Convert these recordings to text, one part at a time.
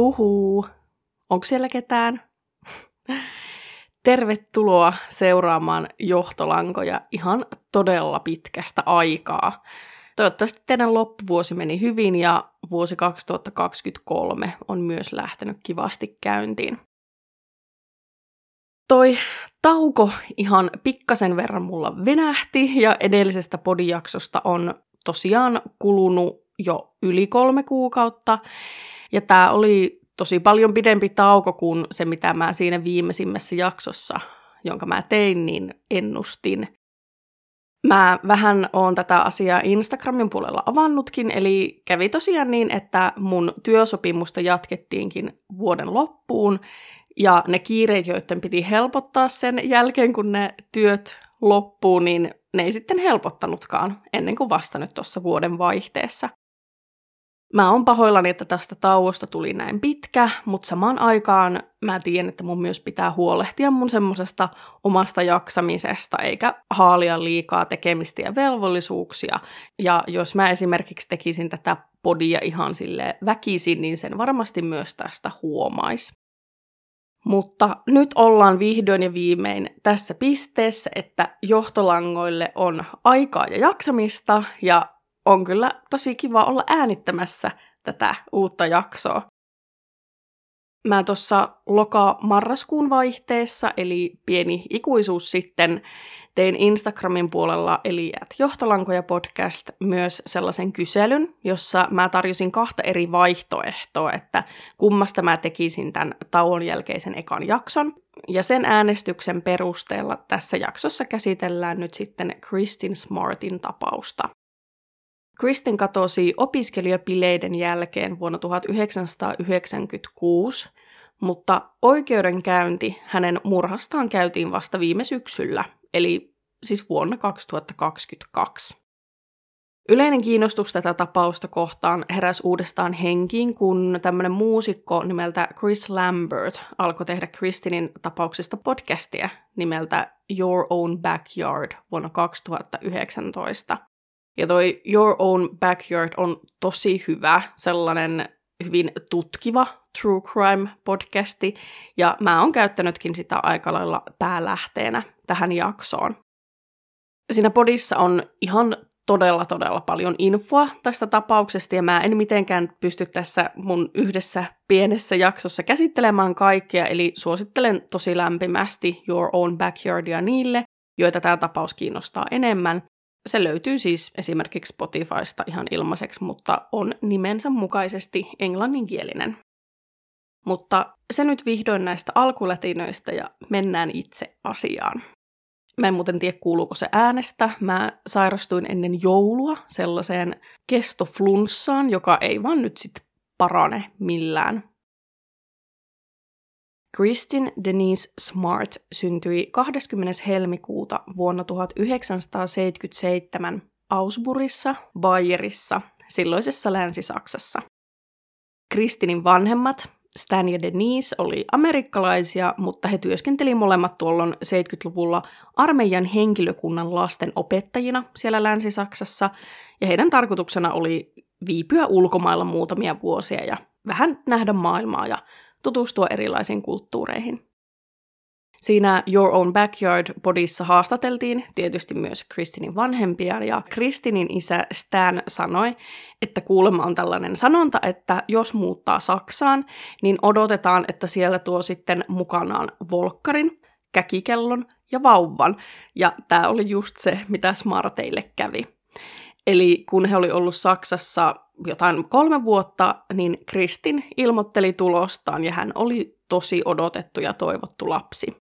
Huhu, onko siellä ketään? Tervetuloa seuraamaan johtolankoja ihan todella pitkästä aikaa. Toivottavasti teidän loppuvuosi meni hyvin ja vuosi 2023 on myös lähtenyt kivasti käyntiin. Toi tauko ihan pikkasen verran mulla venähti ja edellisestä podijaksosta on tosiaan kulunut jo yli kolme kuukautta. Ja tämä oli tosi paljon pidempi tauko kuin se, mitä mä siinä viimeisimmässä jaksossa, jonka mä tein, niin ennustin. Mä vähän oon tätä asiaa Instagramin puolella avannutkin, eli kävi tosiaan niin, että mun työsopimusta jatkettiinkin vuoden loppuun, ja ne kiireet, joiden piti helpottaa sen jälkeen, kun ne työt loppuu, niin ne ei sitten helpottanutkaan ennen kuin vasta nyt tuossa vuoden vaihteessa. Mä oon pahoillani, että tästä tauosta tuli näin pitkä, mutta samaan aikaan mä tiedän, että mun myös pitää huolehtia mun semmosesta omasta jaksamisesta, eikä haalia liikaa tekemistä ja velvollisuuksia. Ja jos mä esimerkiksi tekisin tätä podia ihan sille väkisin, niin sen varmasti myös tästä huomais. Mutta nyt ollaan vihdoin ja viimein tässä pisteessä, että johtolangoille on aikaa ja jaksamista, ja on kyllä tosi kiva olla äänittämässä tätä uutta jaksoa. Mä tuossa loka-marraskuun vaihteessa, eli pieni ikuisuus sitten, tein Instagramin puolella, eli Johtolankoja podcast, myös sellaisen kyselyn, jossa mä tarjosin kahta eri vaihtoehtoa, että kummasta mä tekisin tämän tauon jälkeisen ekan jakson. Ja sen äänestyksen perusteella tässä jaksossa käsitellään nyt sitten Kristin Smartin tapausta. Kristin katosi opiskelijapileiden jälkeen vuonna 1996, mutta oikeudenkäynti hänen murhastaan käytiin vasta viime syksyllä, eli siis vuonna 2022. Yleinen kiinnostus tätä tapausta kohtaan heräsi uudestaan henkiin, kun tämmöinen muusikko nimeltä Chris Lambert alkoi tehdä Kristinin tapauksista podcastia nimeltä Your Own Backyard vuonna 2019. Ja toi Your Own Backyard on tosi hyvä, sellainen hyvin tutkiva true crime podcasti, ja mä oon käyttänytkin sitä aika lailla päälähteenä tähän jaksoon. Siinä podissa on ihan todella, todella paljon infoa tästä tapauksesta, ja mä en mitenkään pysty tässä mun yhdessä pienessä jaksossa käsittelemään kaikkea, eli suosittelen tosi lämpimästi Your Own Backyardia niille, joita tämä tapaus kiinnostaa enemmän. Se löytyy siis esimerkiksi Spotifysta ihan ilmaiseksi, mutta on nimensä mukaisesti englanninkielinen. Mutta se nyt vihdoin näistä alkulätinöistä ja mennään itse asiaan. Mä en muuten tiedä, kuuluuko se äänestä. Mä sairastuin ennen joulua sellaiseen kestoflunssaan, joka ei vaan nyt sit parane millään. Kristin Denise Smart syntyi 20. helmikuuta vuonna 1977 Augsburgissa, Bayerissa, silloisessa Länsi-Saksassa. Kristinin vanhemmat, Stan ja Denise oli amerikkalaisia, mutta he työskenteli molemmat tuolloin 70-luvulla armeijan henkilökunnan lasten opettajina siellä Länsi-Saksassa, ja heidän tarkoituksena oli viipyä ulkomailla muutamia vuosia ja vähän nähdä maailmaa ja tutustua erilaisiin kulttuureihin. Siinä Your Own Backyard-podissa haastateltiin tietysti myös Kristinin vanhempia, ja Kristinin isä Stan sanoi, että kuulemma on tällainen sanonta, että jos muuttaa Saksaan, niin odotetaan, että siellä tuo sitten mukanaan volkkarin, käkikellon ja vauvan, ja tämä oli just se, mitä Smarteille kävi. Eli kun he oli ollut Saksassa jotain kolme vuotta, niin Kristin ilmoitteli tulostaan ja hän oli tosi odotettu ja toivottu lapsi.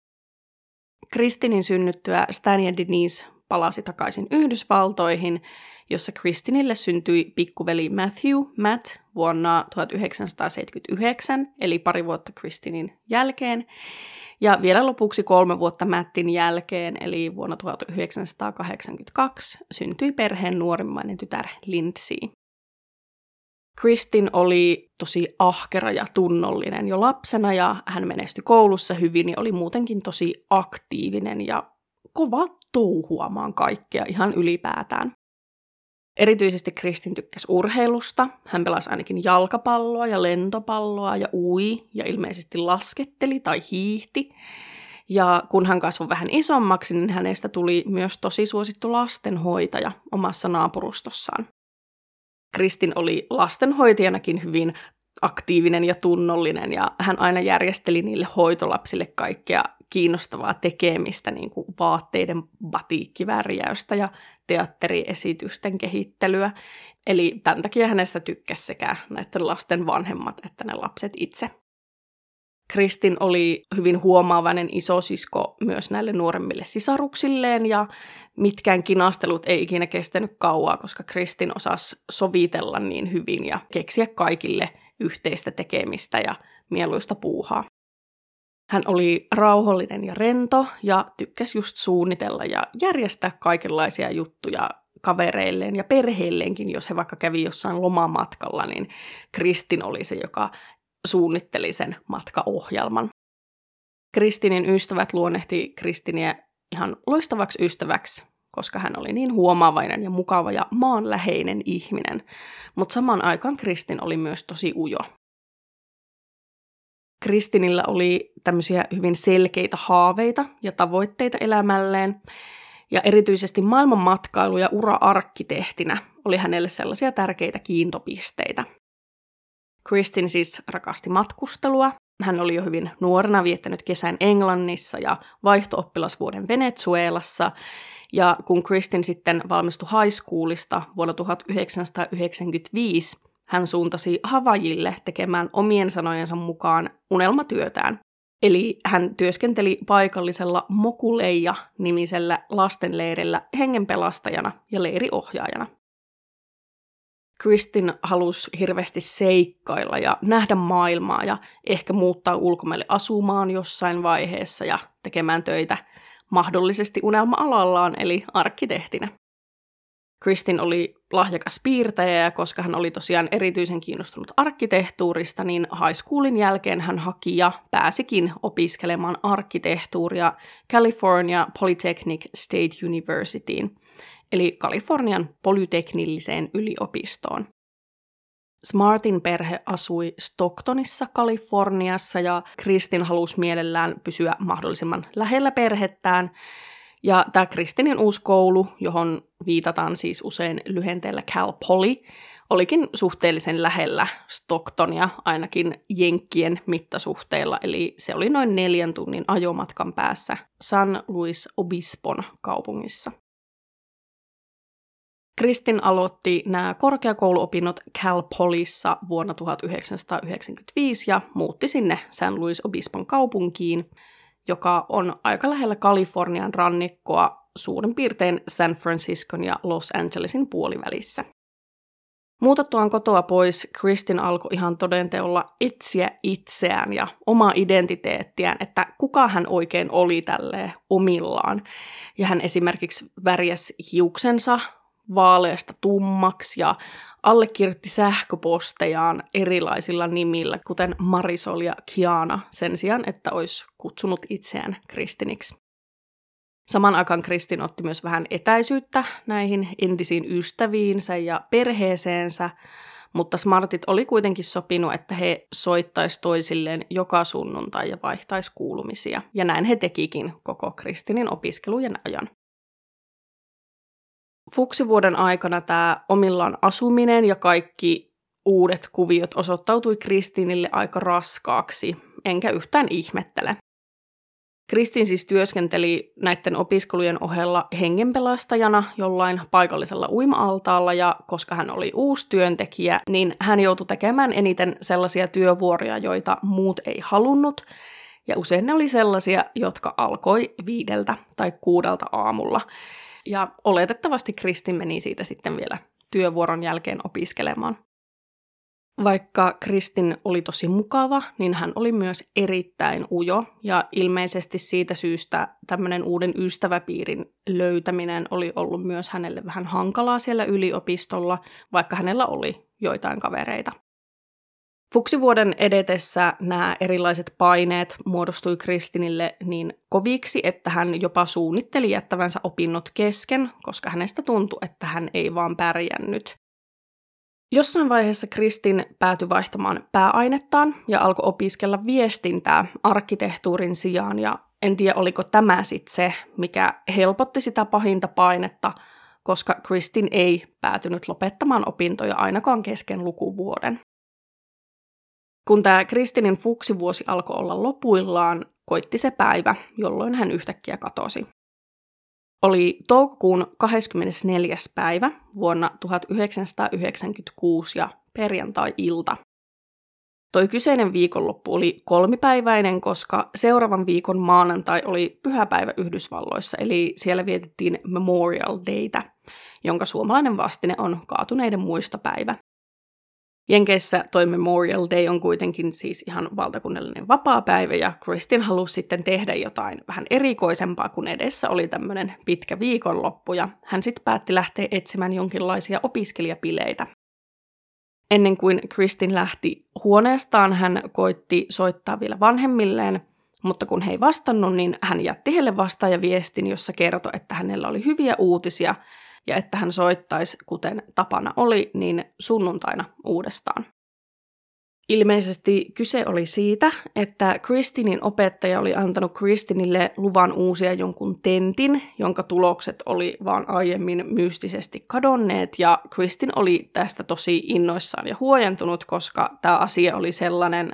Kristinin synnyttyä Stan ja Denise palasi takaisin Yhdysvaltoihin, jossa Kristinille syntyi pikkuveli Matthew Matt vuonna 1979, eli pari vuotta Kristinin jälkeen. Ja vielä lopuksi kolme vuotta Mattin jälkeen, eli vuonna 1982, syntyi perheen nuorimmainen tytär Lindsay. Kristin oli tosi ahkera ja tunnollinen jo lapsena ja hän menestyi koulussa hyvin ja oli muutenkin tosi aktiivinen ja kova touhuamaan kaikkea ihan ylipäätään. Erityisesti Kristin tykkäsi urheilusta. Hän pelasi ainakin jalkapalloa ja lentopalloa ja ui ja ilmeisesti lasketteli tai hiihti. Ja kun hän kasvoi vähän isommaksi, niin hänestä tuli myös tosi suosittu lastenhoitaja omassa naapurustossaan. Kristin oli lastenhoitajanakin hyvin aktiivinen ja tunnollinen ja hän aina järjesteli niille hoitolapsille kaikkea kiinnostavaa tekemistä, niin kuin vaatteiden batiikkivärjäystä ja teatteriesitysten kehittelyä. Eli tämän takia hänestä tykkäsi sekä näiden lasten vanhemmat että ne lapset itse. Kristin oli hyvin huomaavainen isosisko myös näille nuoremmille sisaruksilleen ja mitkään kinastelut ei ikinä kestänyt kauaa, koska Kristin osasi sovitella niin hyvin ja keksiä kaikille yhteistä tekemistä ja mieluista puuhaa. Hän oli rauhallinen ja rento ja tykkäsi just suunnitella ja järjestää kaikenlaisia juttuja kavereilleen ja perheilleenkin, jos he vaikka kävi jossain lomamatkalla, niin Kristin oli se, joka suunnitteli sen matkaohjelman. Kristinin ystävät luonnehti Kristiniä ihan loistavaksi ystäväksi, koska hän oli niin huomaavainen ja mukava ja maanläheinen ihminen, mutta samaan aikaan Kristin oli myös tosi ujo. Kristinillä oli tämmöisiä hyvin selkeitä haaveita ja tavoitteita elämälleen, ja erityisesti maailmanmatkailu ja ura-arkkitehtinä oli hänelle sellaisia tärkeitä kiintopisteitä. Kristin siis rakasti matkustelua. Hän oli jo hyvin nuorena viettänyt kesän Englannissa ja vaihtooppilasvuoden Venezuelassa. Ja kun Kristin sitten valmistui high schoolista vuonna 1995, hän suuntasi Havajille tekemään omien sanojensa mukaan unelmatyötään. Eli hän työskenteli paikallisella Mokuleija-nimisellä lastenleirillä hengenpelastajana ja leiriohjaajana. Kristin halusi hirveästi seikkailla ja nähdä maailmaa ja ehkä muuttaa ulkomaille asumaan jossain vaiheessa ja tekemään töitä mahdollisesti unelma-alallaan eli arkkitehtinä. Kristin oli lahjakas piirtäjä ja koska hän oli tosiaan erityisen kiinnostunut arkkitehtuurista, niin high schoolin jälkeen hän haki ja pääsikin opiskelemaan arkkitehtuuria California Polytechnic State Universityin, eli Kalifornian polyteknilliseen yliopistoon. Smartin perhe asui Stocktonissa, Kaliforniassa ja Kristin halusi mielellään pysyä mahdollisimman lähellä perhettään, ja tämä Kristinin uusi koulu, johon viitataan siis usein lyhenteellä Cal Poly, olikin suhteellisen lähellä Stocktonia, ainakin Jenkkien mittasuhteilla, eli se oli noin neljän tunnin ajomatkan päässä San Luis Obispon kaupungissa. Kristin aloitti nämä korkeakouluopinnot Cal Polyssa vuonna 1995 ja muutti sinne San Luis Obispon kaupunkiin – joka on aika lähellä Kalifornian rannikkoa suurin piirtein San Franciscon ja Los Angelesin puolivälissä. Muutettuaan kotoa pois, Kristin alkoi ihan todenteolla etsiä itseään ja omaa identiteettiään, että kuka hän oikein oli tälle omillaan. Ja hän esimerkiksi värjäsi hiuksensa vaaleasta tummaksi ja allekirjoitti sähköpostejaan erilaisilla nimillä, kuten Marisol ja Kiana, sen sijaan, että olisi kutsunut itseään Kristiniksi. Saman aikaan Kristin otti myös vähän etäisyyttä näihin entisiin ystäviinsä ja perheeseensä, mutta Smartit oli kuitenkin sopinut, että he soittaisi toisilleen joka sunnuntai ja vaihtaisi kuulumisia. Ja näin he tekikin koko Kristinin opiskelujen ajan. Fuksivuoden aikana tämä omillaan asuminen ja kaikki uudet kuviot osoittautui Kristiinille aika raskaaksi, enkä yhtään ihmettele. Kristin siis työskenteli näiden opiskelujen ohella hengenpelastajana jollain paikallisella uima-altaalla ja koska hän oli uusi työntekijä, niin hän joutui tekemään eniten sellaisia työvuoria, joita muut ei halunnut. Ja usein ne oli sellaisia, jotka alkoi viideltä tai kuudelta aamulla. Ja oletettavasti Kristin meni siitä sitten vielä työvuoron jälkeen opiskelemaan. Vaikka Kristin oli tosi mukava, niin hän oli myös erittäin ujo ja ilmeisesti siitä syystä tämmöinen uuden ystäväpiirin löytäminen oli ollut myös hänelle vähän hankalaa siellä yliopistolla, vaikka hänellä oli joitain kavereita. Fuksivuoden edetessä nämä erilaiset paineet muodostui Kristinille niin koviksi, että hän jopa suunnitteli jättävänsä opinnot kesken, koska hänestä tuntui, että hän ei vaan pärjännyt. Jossain vaiheessa Kristin päätyi vaihtamaan pääainettaan ja alkoi opiskella viestintää arkkitehtuurin sijaan ja en tiedä oliko tämä sitten se, mikä helpotti sitä pahinta painetta, koska Kristin ei päätynyt lopettamaan opintoja ainakaan kesken lukuvuoden. Kun tämä Kristinin fuksivuosi alkoi olla lopuillaan, koitti se päivä, jolloin hän yhtäkkiä katosi. Oli toukokuun 24. päivä vuonna 1996 ja perjantai-ilta. Toi kyseinen viikonloppu oli kolmipäiväinen, koska seuraavan viikon maanantai oli pyhäpäivä Yhdysvalloissa, eli siellä vietettiin Memorial Dayta, jonka suomalainen vastine on kaatuneiden muistopäivä. Jenkeissä toi Memorial Day on kuitenkin siis ihan valtakunnallinen vapaapäivä ja Kristin halusi sitten tehdä jotain vähän erikoisempaa, kun edessä oli tämmöinen pitkä viikonloppu ja hän sitten päätti lähteä etsimään jonkinlaisia opiskelijapileitä. Ennen kuin Kristin lähti huoneestaan, hän koitti soittaa vielä vanhemmilleen, mutta kun he ei vastannut, niin hän jätti heille vastaajaviestin, jossa kertoi, että hänellä oli hyviä uutisia – ja että hän soittaisi, kuten tapana oli, niin sunnuntaina uudestaan. Ilmeisesti kyse oli siitä, että Kristinin opettaja oli antanut Kristinille luvan uusia jonkun tentin, jonka tulokset oli vaan aiemmin mystisesti kadonneet, ja Kristin oli tästä tosi innoissaan ja huojentunut, koska tämä asia oli sellainen,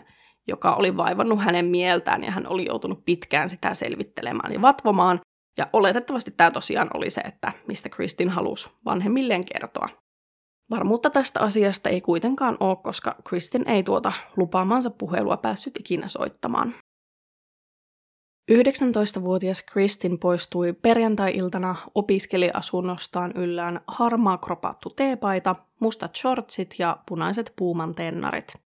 joka oli vaivannut hänen mieltään, ja hän oli joutunut pitkään sitä selvittelemään ja vatvomaan, ja oletettavasti tämä tosiaan oli se, että mistä Kristin halusi vanhemmilleen kertoa. Varmuutta tästä asiasta ei kuitenkaan ole, koska Kristin ei tuota lupaamansa puhelua päässyt ikinä soittamaan. 19-vuotias Kristin poistui perjantai-iltana opiskelijasunnostaan yllään harmaa kropattu teepaita, mustat shortsit ja punaiset puumantennarit.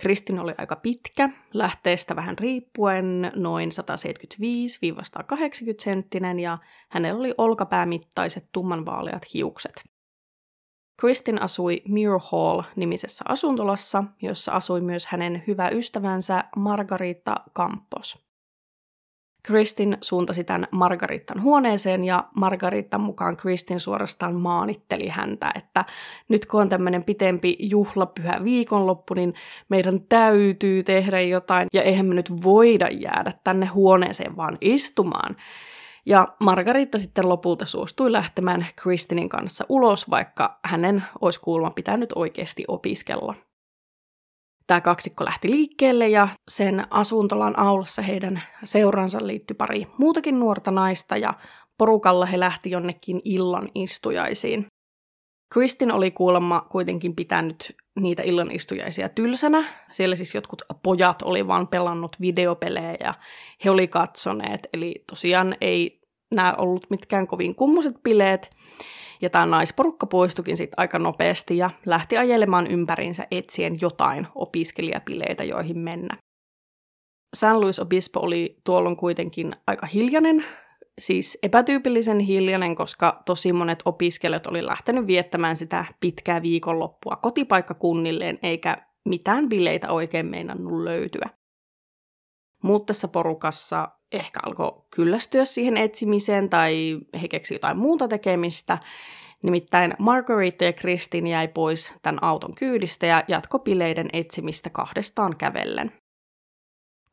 Kristin oli aika pitkä, lähteestä vähän riippuen noin 175-180 senttinen ja hänellä oli olkapäämittaiset tummanvaaleat hiukset. Kristin asui Muir Hall-nimisessä asuntolassa, jossa asui myös hänen hyvä ystävänsä Margarita Campos. Kristin suuntasi tämän Margarittan huoneeseen ja Margarittan mukaan Kristin suorastaan maanitteli häntä, että nyt kun on tämmöinen pitempi juhlapyhä viikonloppu, niin meidän täytyy tehdä jotain ja eihän me nyt voida jäädä tänne huoneeseen vaan istumaan. Ja Margarita sitten lopulta suostui lähtemään Kristinin kanssa ulos, vaikka hänen olisi kuulemma pitänyt oikeasti opiskella tämä kaksikko lähti liikkeelle ja sen asuntolan aulassa heidän seuransa liittyi pari muutakin nuorta naista ja porukalla he lähti jonnekin illan istujaisiin. Kristin oli kuulemma kuitenkin pitänyt niitä illanistujaisia tylsänä. Siellä siis jotkut pojat oli vaan pelannut videopelejä ja he oli katsoneet. Eli tosiaan ei nämä ollut mitkään kovin kummoset bileet. Ja tämä naisporukka poistukin sitten aika nopeasti ja lähti ajelemaan ympäriinsä etsien jotain opiskelijapileitä, joihin mennä. San Luis Obispo oli tuolloin kuitenkin aika hiljainen, siis epätyypillisen hiljainen, koska tosi monet opiskelijat oli lähtenyt viettämään sitä pitkää viikonloppua kotipaikkakunnilleen, eikä mitään bileitä oikein meinannut löytyä. Muut tässä porukassa ehkä alkoi kyllästyä siihen etsimiseen tai he keksi jotain muuta tekemistä. Nimittäin Margarita ja Kristin jäi pois tämän auton kyydistä ja jatkopileiden etsimistä kahdestaan kävellen.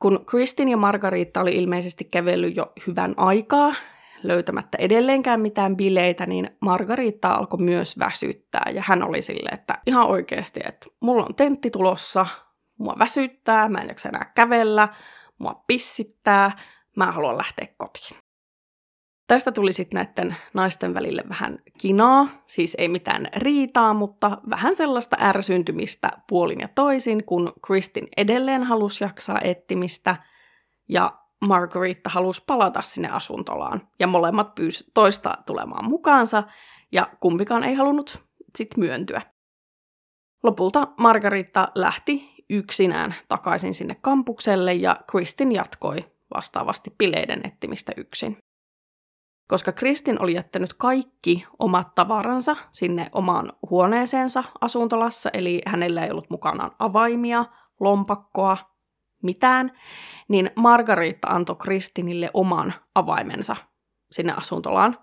Kun Kristin ja Margarita oli ilmeisesti kävellyt jo hyvän aikaa, löytämättä edelleenkään mitään bileitä, niin Margarita alkoi myös väsyttää. Ja hän oli silleen, että ihan oikeasti, että mulla on tentti tulossa, mua väsyttää, mä en jaksa enää kävellä, mua pissittää, mä haluan lähteä kotiin. Tästä tuli sitten näiden naisten välille vähän kinaa, siis ei mitään riitaa, mutta vähän sellaista ärsyntymistä puolin ja toisin, kun Kristin edelleen halusi jaksaa ettimistä ja Margarita halusi palata sinne asuntolaan. Ja molemmat pyysi toista tulemaan mukaansa ja kumpikaan ei halunnut sitten myöntyä. Lopulta Margarita lähti yksinään takaisin sinne kampukselle ja Kristin jatkoi vastaavasti pileiden ettimistä yksin. koska Kristin oli jättänyt kaikki omat tavaransa sinne omaan huoneeseensa asuntolassa, eli hänellä ei ollut mukanaan avaimia, lompakkoa, mitään, niin Margarita antoi Kristinille oman avaimensa sinne asuntolaan,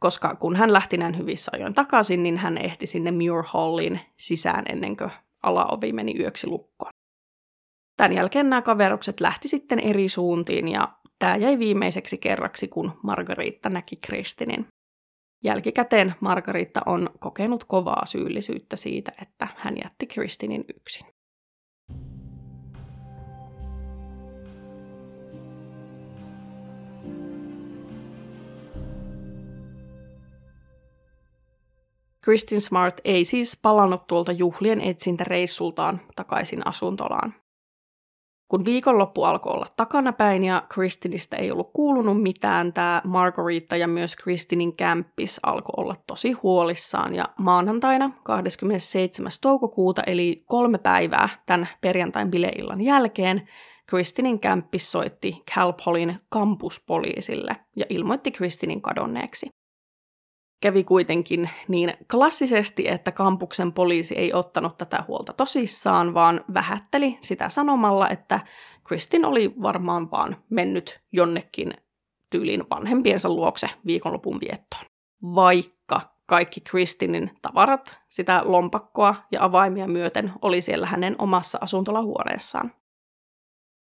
koska kun hän lähti näin hyvissä ajoin takaisin, niin hän ehti sinne Muir Hallin sisään ennen kuin alaovi meni yöksi lukkoon. Tämän jälkeen nämä kaverukset lähti sitten eri suuntiin ja tämä jäi viimeiseksi kerraksi, kun Margarita näki Kristinin. Jälkikäteen Margarita on kokenut kovaa syyllisyyttä siitä, että hän jätti Kristinin yksin. Kristin Smart ei siis palannut tuolta juhlien etsintäreissultaan takaisin asuntolaan. Kun viikonloppu alkoi olla takanapäin ja Kristinistä ei ollut kuulunut mitään, tämä Margarita ja myös Kristinin kämppis alkoi olla tosi huolissaan. Ja maanantaina 27. toukokuuta, eli kolme päivää tämän perjantain bileillan jälkeen, Kristinin kämppis soitti Calpolin kampuspoliisille ja ilmoitti Kristinin kadonneeksi kävi kuitenkin niin klassisesti, että kampuksen poliisi ei ottanut tätä huolta tosissaan, vaan vähätteli sitä sanomalla, että Kristin oli varmaan vaan mennyt jonnekin tyyliin vanhempiensa luokse viikonlopun viettoon. Vaikka kaikki Kristinin tavarat, sitä lompakkoa ja avaimia myöten oli siellä hänen omassa asuntolahuoneessaan.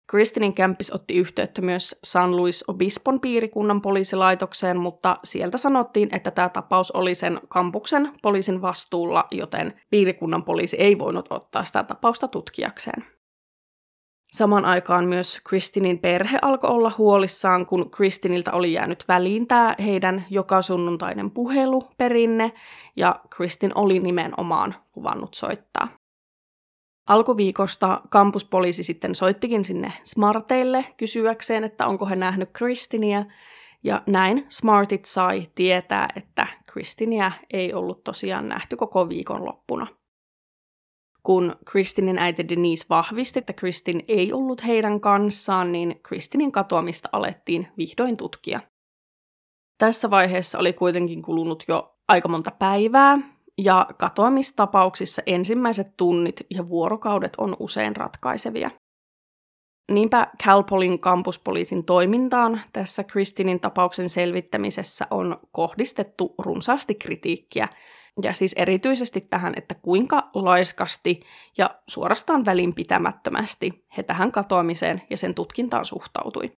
Kristinin kämppis otti yhteyttä myös San Luis Obispon piirikunnan poliisilaitokseen, mutta sieltä sanottiin, että tämä tapaus oli sen kampuksen poliisin vastuulla, joten piirikunnan poliisi ei voinut ottaa sitä tapausta tutkijakseen. Saman aikaan myös Kristinin perhe alkoi olla huolissaan, kun Kristiniltä oli jäänyt väliin tämä heidän joka sunnuntainen puheluperinne, ja Kristin oli nimenomaan luvannut soittaa. Alkuviikosta kampuspoliisi sitten soittikin sinne Smarteille kysyäkseen, että onko he nähnyt Kristinia, ja näin Smartit sai tietää, että Kristinia ei ollut tosiaan nähty koko viikon loppuna. Kun Kristinin äiti Denise vahvisti, että Kristin ei ollut heidän kanssaan, niin Kristinin katoamista alettiin vihdoin tutkia. Tässä vaiheessa oli kuitenkin kulunut jo aika monta päivää, ja katoamistapauksissa ensimmäiset tunnit ja vuorokaudet on usein ratkaisevia. Niinpä Calpolin kampuspoliisin toimintaan tässä Kristinin tapauksen selvittämisessä on kohdistettu runsaasti kritiikkiä, ja siis erityisesti tähän, että kuinka laiskasti ja suorastaan välinpitämättömästi he tähän katoamiseen ja sen tutkintaan suhtautui.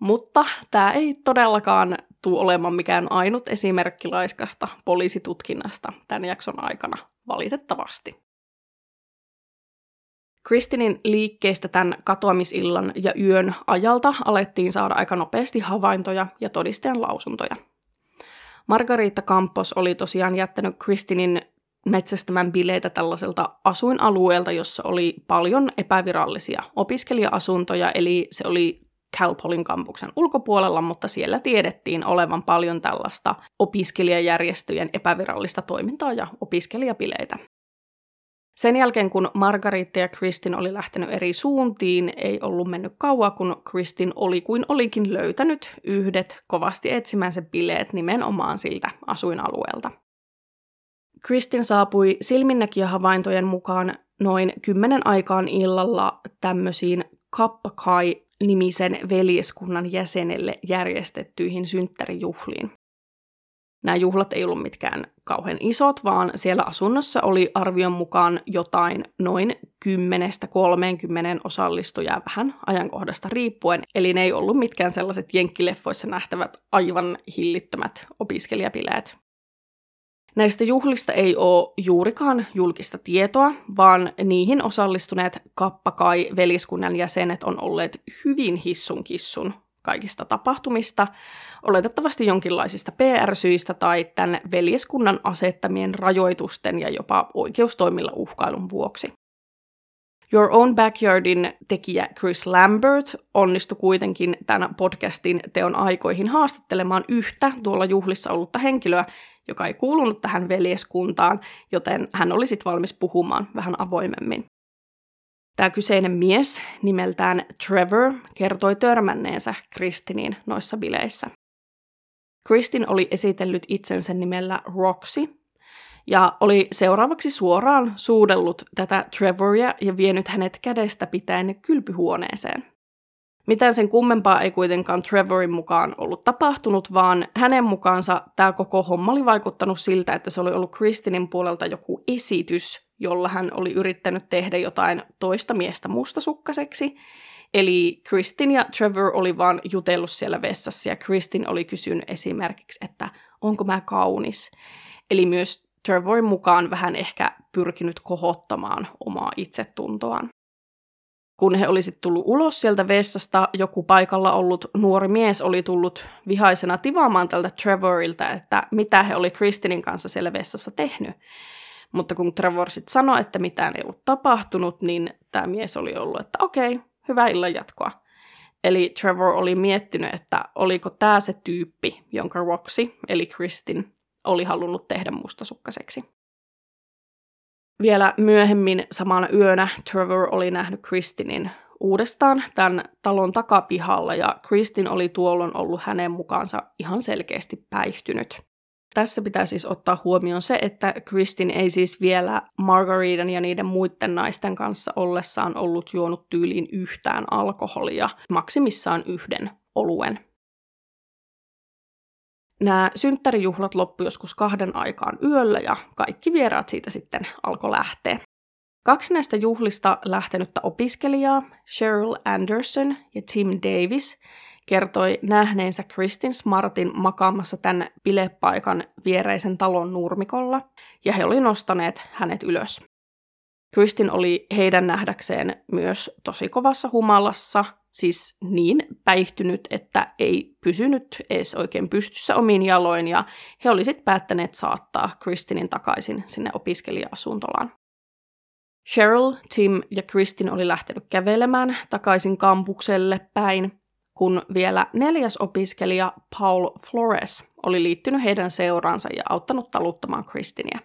Mutta tämä ei todellakaan tule olemaan mikään ainut esimerkki laiskasta poliisitutkinnasta tämän jakson aikana, valitettavasti. Kristinin liikkeistä tämän katoamisillan ja yön ajalta alettiin saada aika nopeasti havaintoja ja todistajan lausuntoja. Margarita Campos oli tosiaan jättänyt Kristinin metsästämän bileitä tällaiselta asuinalueelta, jossa oli paljon epävirallisia opiskelija-asuntoja, eli se oli Calpolin kampuksen ulkopuolella, mutta siellä tiedettiin olevan paljon tällaista opiskelijajärjestöjen epävirallista toimintaa ja opiskelijapileitä. Sen jälkeen, kun Margarita ja Kristin oli lähtenyt eri suuntiin, ei ollut mennyt kauaa, kun Kristin oli kuin olikin löytänyt yhdet kovasti etsimänsä bileet nimenomaan siltä asuinalueelta. Kristin saapui silminnäkijähavaintojen mukaan noin kymmenen aikaan illalla tämmöisiin Kappakai nimisen veljeskunnan jäsenelle järjestettyihin synttärijuhliin. Nämä juhlat ei ollut mitkään kauhean isot, vaan siellä asunnossa oli arvion mukaan jotain noin 10-30 osallistujaa vähän ajankohdasta riippuen, eli ne ei ollut mitkään sellaiset jenkkileffoissa nähtävät aivan hillittömät opiskelijapileet. Näistä juhlista ei ole juurikaan julkista tietoa, vaan niihin osallistuneet kappakai veliskunnan jäsenet on olleet hyvin hissun kissun kaikista tapahtumista, oletettavasti jonkinlaisista PR-syistä tai tämän veljeskunnan asettamien rajoitusten ja jopa oikeustoimilla uhkailun vuoksi. Your Own Backyardin tekijä Chris Lambert onnistui kuitenkin tämän podcastin teon aikoihin haastattelemaan yhtä tuolla juhlissa ollutta henkilöä, joka ei kuulunut tähän veljeskuntaan, joten hän oli sitten valmis puhumaan vähän avoimemmin. Tämä kyseinen mies nimeltään Trevor kertoi törmänneensä Kristiniin noissa bileissä. Kristin oli esitellyt itsensä nimellä Roxy, ja oli seuraavaksi suoraan suudellut tätä Trevoria ja vienyt hänet kädestä pitäen kylpyhuoneeseen. Mitään sen kummempaa ei kuitenkaan Trevorin mukaan ollut tapahtunut, vaan hänen mukaansa tämä koko homma oli vaikuttanut siltä, että se oli ollut Kristinin puolelta joku esitys, jolla hän oli yrittänyt tehdä jotain toista miestä mustasukkaseksi. Eli Kristin ja Trevor oli vaan jutellut siellä vessassa ja Kristin oli kysynyt esimerkiksi, että onko mä kaunis. Eli myös Trevorin mukaan vähän ehkä pyrkinyt kohottamaan omaa itsetuntoaan. Kun he olisivat tullut ulos sieltä vessasta, joku paikalla ollut nuori mies oli tullut vihaisena tivaamaan tältä Trevorilta, että mitä he oli Kristinin kanssa siellä vessassa tehnyt. Mutta kun Trevor sitten sanoi, että mitään ei ollut tapahtunut, niin tämä mies oli ollut, että okei, hyvää illan jatkoa. Eli Trevor oli miettinyt, että oliko tämä se tyyppi, jonka Roxy, eli Kristin, oli halunnut tehdä mustasukkaseksi. Vielä myöhemmin samana yönä Trevor oli nähnyt Kristinin uudestaan tämän talon takapihalla ja Kristin oli tuolloin ollut hänen mukaansa ihan selkeästi päihtynyt. Tässä pitää siis ottaa huomioon se, että Kristin ei siis vielä Margaritan ja niiden muiden naisten kanssa ollessaan ollut juonut tyyliin yhtään alkoholia, maksimissaan yhden oluen. Nämä synttärijuhlat loppu joskus kahden aikaan yöllä ja kaikki vieraat siitä sitten alkoi lähteä. Kaksi näistä juhlista lähtenyttä opiskelijaa, Cheryl Anderson ja Tim Davis, kertoi nähneensä Kristin Smartin makaamassa tämän bilepaikan viereisen talon nurmikolla, ja he oli nostaneet hänet ylös. Kristin oli heidän nähdäkseen myös tosi kovassa humalassa, siis niin päihtynyt, että ei pysynyt edes oikein pystyssä omiin jaloin, ja he olisivat päättäneet saattaa Kristinin takaisin sinne opiskelija-asuntolaan. Cheryl, Tim ja Kristin oli lähtenyt kävelemään takaisin kampukselle päin, kun vielä neljäs opiskelija Paul Flores oli liittynyt heidän seuraansa ja auttanut taluttamaan Kristinia.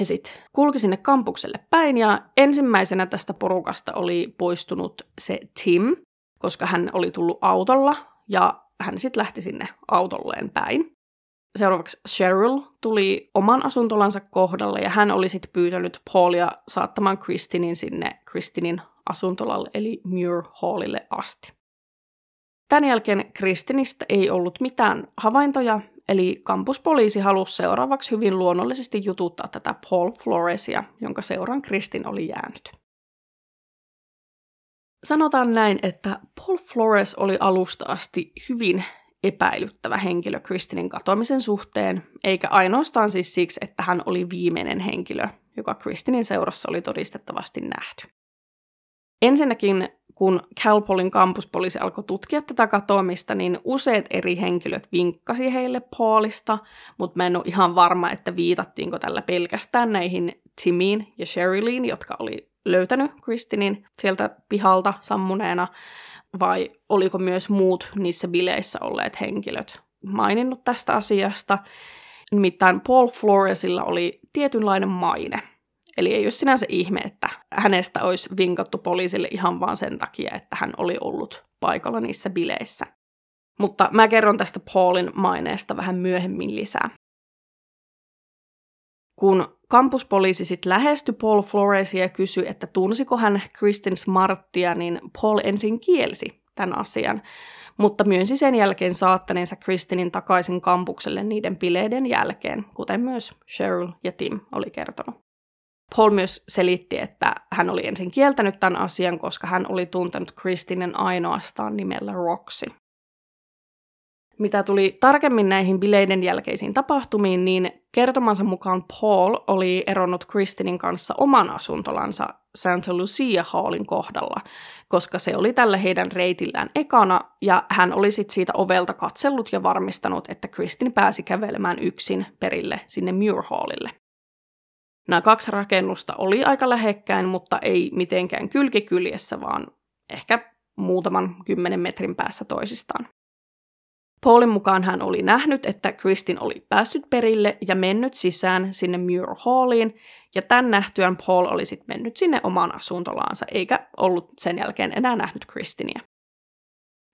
He sitten kulki sinne kampukselle päin ja ensimmäisenä tästä porukasta oli poistunut se Tim, koska hän oli tullut autolla ja hän sitten lähti sinne autolleen päin. Seuraavaksi Cheryl tuli oman asuntolansa kohdalle ja hän oli sitten pyytänyt Paulia saattamaan Kristinin sinne Kristinin asuntolalle eli Muir Hallille asti. Tämän jälkeen Kristinistä ei ollut mitään havaintoja, eli kampuspoliisi halusi seuraavaksi hyvin luonnollisesti jututtaa tätä Paul Floresia, jonka seuran Kristin oli jäänyt. Sanotaan näin, että Paul Flores oli alusta asti hyvin epäilyttävä henkilö Kristinin katoamisen suhteen, eikä ainoastaan siis siksi, että hän oli viimeinen henkilö, joka Kristinin seurassa oli todistettavasti nähty. Ensinnäkin kun Calpolin kampuspoliisi alkoi tutkia tätä katoamista, niin useat eri henkilöt vinkkasi heille Paulista, mutta mä en ole ihan varma, että viitattiinko tällä pelkästään näihin Timiin ja Sherilyn, jotka oli löytänyt Kristinin sieltä pihalta sammuneena, vai oliko myös muut niissä bileissä olleet henkilöt maininnut tästä asiasta. Nimittäin Paul Floresilla oli tietynlainen maine – Eli ei ole sinänsä ihme, että hänestä olisi vinkattu poliisille ihan vaan sen takia, että hän oli ollut paikalla niissä bileissä. Mutta mä kerron tästä Paulin maineesta vähän myöhemmin lisää. Kun kampuspoliisi sitten lähestyi Paul Floresia ja kysyi, että tunsiko hän Kristin Smarttia, niin Paul ensin kielsi tämän asian, mutta myönsi sen jälkeen saattaneensa Kristinin takaisin kampukselle niiden bileiden jälkeen, kuten myös Cheryl ja Tim oli kertonut. Paul myös selitti, että hän oli ensin kieltänyt tämän asian, koska hän oli tuntenut Kristinen ainoastaan nimellä Roxy. Mitä tuli tarkemmin näihin bileiden jälkeisiin tapahtumiin, niin kertomansa mukaan Paul oli eronnut Kristinin kanssa oman asuntolansa Santa Lucia Hallin kohdalla, koska se oli tällä heidän reitillään ekana, ja hän oli sit siitä ovelta katsellut ja varmistanut, että Kristin pääsi kävelemään yksin perille sinne Muir Hallille. Nämä kaksi rakennusta oli aika lähekkäin, mutta ei mitenkään kylkikyljessä, vaan ehkä muutaman kymmenen metrin päässä toisistaan. Paulin mukaan hän oli nähnyt, että Kristin oli päässyt perille ja mennyt sisään sinne Muir Halliin, ja tämän nähtyään Paul oli sitten mennyt sinne omaan asuntolaansa, eikä ollut sen jälkeen enää nähnyt Kristinia.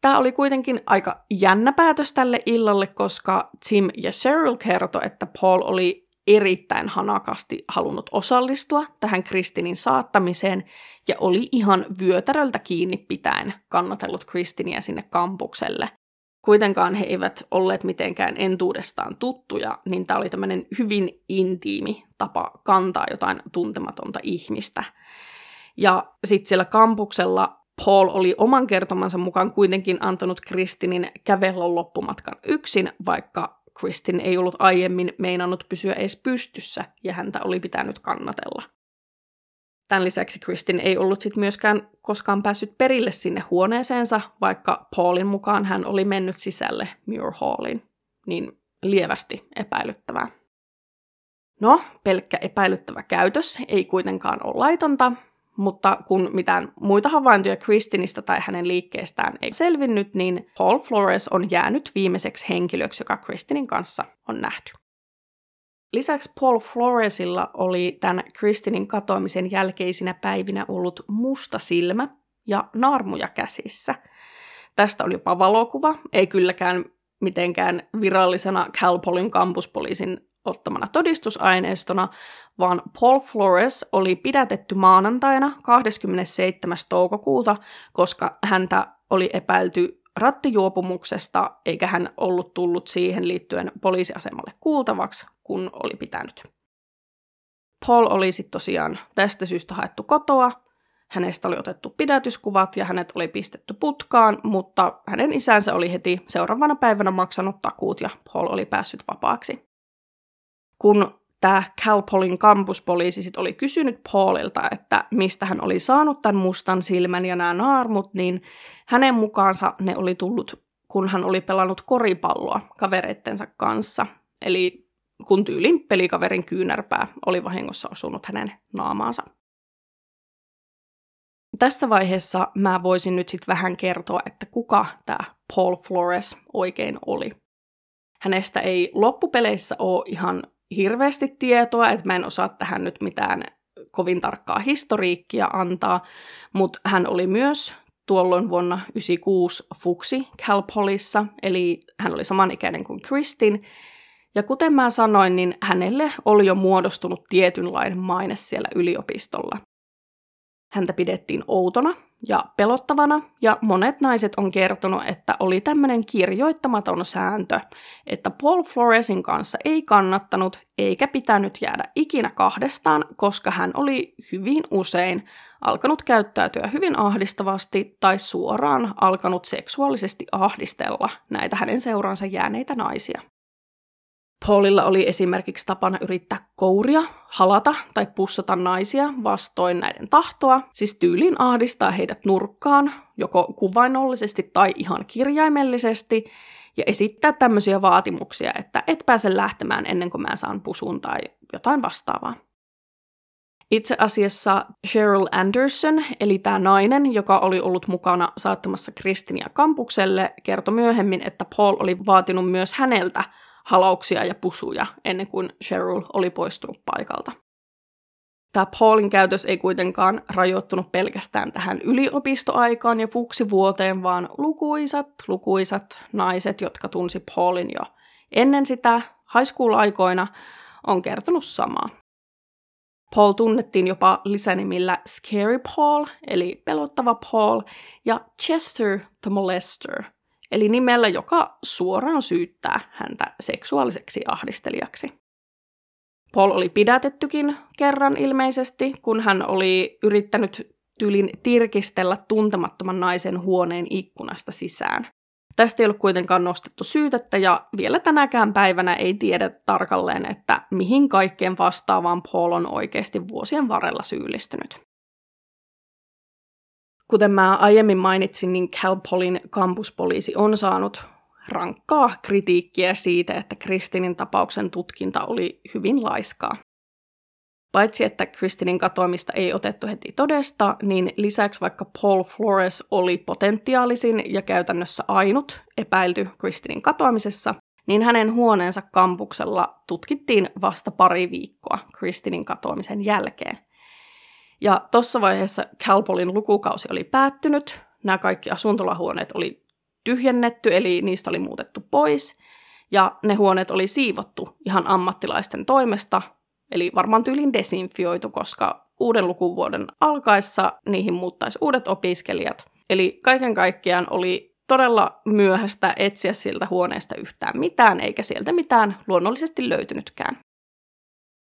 Tämä oli kuitenkin aika jännä päätös tälle illalle, koska Tim ja Cheryl kertoi, että Paul oli erittäin hanakasti halunnut osallistua tähän Kristinin saattamiseen ja oli ihan vyötäröltä kiinni pitäen kannatellut Kristinia sinne kampukselle. Kuitenkaan he eivät olleet mitenkään entuudestaan tuttuja, niin tämä oli tämmöinen hyvin intiimi tapa kantaa jotain tuntematonta ihmistä. Ja sitten siellä kampuksella Paul oli oman kertomansa mukaan kuitenkin antanut Kristinin kävellä loppumatkan yksin, vaikka Kristin ei ollut aiemmin meinannut pysyä edes pystyssä ja häntä oli pitänyt kannatella. Tämän lisäksi Kristin ei ollut sit myöskään koskaan päässyt perille sinne huoneeseensa, vaikka Paulin mukaan hän oli mennyt sisälle Muir Hallin. Niin lievästi epäilyttävää. No, pelkkä epäilyttävä käytös ei kuitenkaan ole laitonta, mutta kun mitään muita havaintoja Kristinistä tai hänen liikkeestään ei selvinnyt, niin Paul Flores on jäänyt viimeiseksi henkilöksi, joka Kristinin kanssa on nähty. Lisäksi Paul Floresilla oli tämän Kristinin katoamisen jälkeisinä päivinä ollut musta silmä ja naarmuja käsissä. Tästä on jopa valokuva, ei kylläkään mitenkään virallisena Cal Polin kampuspoliisin ottamana todistusaineistona, vaan Paul Flores oli pidätetty maanantaina 27. toukokuuta, koska häntä oli epäilty rattijuopumuksesta, eikä hän ollut tullut siihen liittyen poliisiasemalle kuultavaksi, kun oli pitänyt. Paul oli sitten tosiaan tästä syystä haettu kotoa, hänestä oli otettu pidätyskuvat ja hänet oli pistetty putkaan, mutta hänen isänsä oli heti seuraavana päivänä maksanut takuut ja Paul oli päässyt vapaaksi kun tämä Cal Polin kampuspoliisi sit oli kysynyt Paulilta, että mistä hän oli saanut tämän mustan silmän ja nämä naarmut, niin hänen mukaansa ne oli tullut, kun hän oli pelannut koripalloa kavereittensa kanssa. Eli kun tyylin pelikaverin kyynärpää oli vahingossa osunut hänen naamaansa. Tässä vaiheessa mä voisin nyt sitten vähän kertoa, että kuka tämä Paul Flores oikein oli. Hänestä ei loppupeleissä ole ihan hirveästi tietoa, että mä en osaa tähän nyt mitään kovin tarkkaa historiikkia antaa, mutta hän oli myös tuolloin vuonna 1996 Fuksi Calpolissa, eli hän oli samanikäinen kuin Kristin, ja kuten mä sanoin, niin hänelle oli jo muodostunut tietynlainen maine siellä yliopistolla. Häntä pidettiin outona ja pelottavana, ja monet naiset on kertonut, että oli tämmöinen kirjoittamaton sääntö, että Paul Floresin kanssa ei kannattanut eikä pitänyt jäädä ikinä kahdestaan, koska hän oli hyvin usein alkanut käyttäytyä hyvin ahdistavasti tai suoraan alkanut seksuaalisesti ahdistella näitä hänen seuraansa jääneitä naisia. Paulilla oli esimerkiksi tapana yrittää kouria, halata tai pussata naisia vastoin näiden tahtoa, siis tyyliin ahdistaa heidät nurkkaan, joko kuvainnollisesti tai ihan kirjaimellisesti, ja esittää tämmöisiä vaatimuksia, että et pääse lähtemään ennen kuin mä saan pusun tai jotain vastaavaa. Itse asiassa Cheryl Anderson, eli tämä nainen, joka oli ollut mukana saattamassa Kristinia kampukselle, kertoi myöhemmin, että Paul oli vaatinut myös häneltä halauksia ja pusuja ennen kuin Cheryl oli poistunut paikalta. Tämä Paulin käytös ei kuitenkaan rajoittunut pelkästään tähän yliopistoaikaan ja fuksivuoteen, vaan lukuisat, lukuisat naiset, jotka tunsi Paulin jo ennen sitä high school-aikoina, on kertonut samaa. Paul tunnettiin jopa lisänimillä Scary Paul, eli pelottava Paul, ja Chester the Molester – eli nimellä, joka suoraan syyttää häntä seksuaaliseksi ahdistelijaksi. Paul oli pidätettykin kerran ilmeisesti, kun hän oli yrittänyt tylin tirkistellä tuntemattoman naisen huoneen ikkunasta sisään. Tästä ei ollut kuitenkaan nostettu syytettä ja vielä tänäkään päivänä ei tiedä tarkalleen, että mihin kaikkeen vastaavaan Paul on oikeasti vuosien varrella syyllistynyt. Kuten mä aiemmin mainitsin, niin Cal Polin kampuspoliisi on saanut rankkaa kritiikkiä siitä, että Kristinin tapauksen tutkinta oli hyvin laiskaa. Paitsi että Kristinin katoamista ei otettu heti todesta, niin lisäksi vaikka Paul Flores oli potentiaalisin ja käytännössä ainut epäilty Kristinin katoamisessa, niin hänen huoneensa kampuksella tutkittiin vasta pari viikkoa Kristinin katoamisen jälkeen. Ja tuossa vaiheessa Calpolin lukukausi oli päättynyt, nämä kaikki asuntolahuoneet oli tyhjennetty, eli niistä oli muutettu pois. Ja ne huoneet oli siivottu ihan ammattilaisten toimesta, eli varmaan tyylin desinfioitu, koska uuden lukuvuoden alkaessa niihin muuttaisi uudet opiskelijat. Eli kaiken kaikkiaan oli todella myöhäistä etsiä siltä huoneesta yhtään mitään, eikä sieltä mitään luonnollisesti löytynytkään.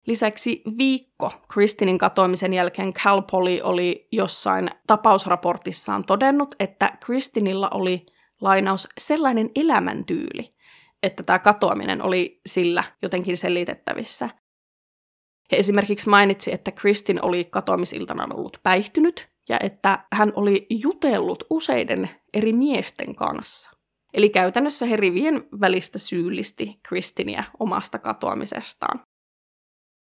Lisäksi viikko Kristinin katoamisen jälkeen Cal Poly oli jossain tapausraportissaan todennut, että Kristinilla oli lainaus sellainen elämäntyyli, että tämä katoaminen oli sillä jotenkin selitettävissä. He esimerkiksi mainitsi, että Kristin oli katoamisiltana ollut päihtynyt ja että hän oli jutellut useiden eri miesten kanssa. Eli käytännössä he rivien välistä syyllisti Kristinia omasta katoamisestaan.